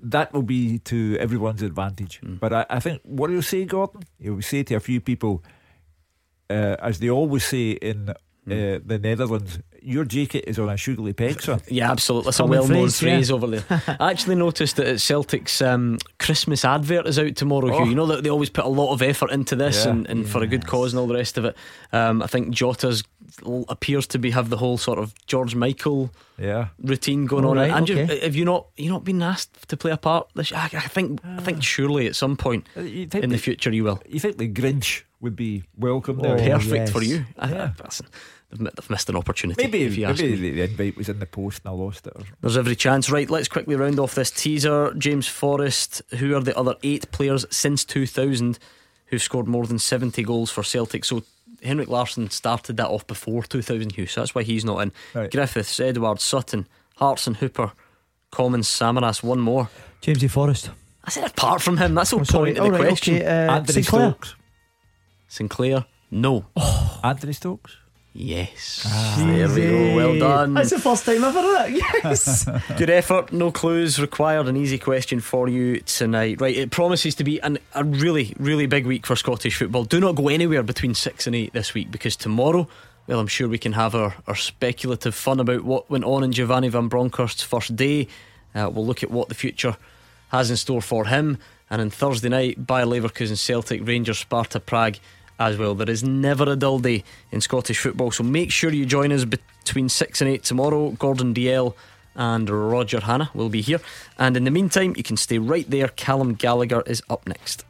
Speaker 2: that will be to everyone's advantage. But I, I think what he'll say, Gordon, You'll say to a few people, uh, as they always say in uh, the Netherlands, your jacket is on a sugary peg, son.
Speaker 1: Yeah, absolutely. That's a well known
Speaker 2: phrase, yeah.
Speaker 1: over there. I actually noticed that Celtic's um, Christmas advert is out tomorrow,
Speaker 2: Oh.
Speaker 1: Hugh. You know that they always put a lot of effort into this
Speaker 2: Yeah.
Speaker 1: and, and for a good cause and all the rest of it. Um, I think Jota's appears to be have the whole sort of George Michael
Speaker 2: Yeah.
Speaker 1: routine going
Speaker 3: All
Speaker 1: on.
Speaker 3: right, okay.
Speaker 1: have you not you not been asked to play a part? This, I, I think I think surely at some point
Speaker 2: Uh,
Speaker 1: in the
Speaker 2: the-
Speaker 1: future you will.
Speaker 2: You think the Grinch would be welcome
Speaker 3: Oh,
Speaker 2: there.
Speaker 1: Perfect for you. I-
Speaker 2: Yeah.
Speaker 1: I- listen, they've, they've missed an opportunity.
Speaker 2: Maybe,
Speaker 1: if you ask
Speaker 2: maybe
Speaker 1: me.
Speaker 2: the, the invite was in the post and I lost it. Or.
Speaker 1: There's every chance. Right, let's quickly round off this teaser. James Forrest, who are the other eight players since 2000 who've scored more than 70 goals for Celtic? So Henrik Larsson started that off before 2000, Hugh, so that's why he's not in.
Speaker 2: Right.
Speaker 1: Griffiths, Edward, Sutton, Hartson, Hooper, Commons, Samaras, one more.
Speaker 3: Jamesy Forrest.
Speaker 1: I said apart from him, that's the
Speaker 3: Oh,
Speaker 1: point
Speaker 3: sorry.
Speaker 1: of the
Speaker 3: All right,
Speaker 1: question.
Speaker 3: okay, uh,
Speaker 2: Anthony
Speaker 3: Sinclair.
Speaker 2: Stokes.
Speaker 1: Sinclair, no.
Speaker 2: Anthony Stokes.
Speaker 1: Yes. There we go. Well done.
Speaker 3: That's the first time I've heard it. Yes.
Speaker 1: Good effort, no clues required. An easy question for you tonight. Right, it promises to be an, a really, really big week for Scottish football. Do not go anywhere between six and eight this week because tomorrow, well, I'm sure we can have our, our speculative fun about what went on in Giovanni Van Bronckhorst's first day. Uh, we'll look at what the future has in store for him. And on Thursday night, Bayer Leverkusen, Celtic, Rangers, Sparta, Prague as well. There is never a dull day in Scottish football, so make sure you join us between 6 and 8 tomorrow. Gordon Dalziel and Roger Hanna will be here. And in the meantime, you can stay right there. Callum Gallagher is up next.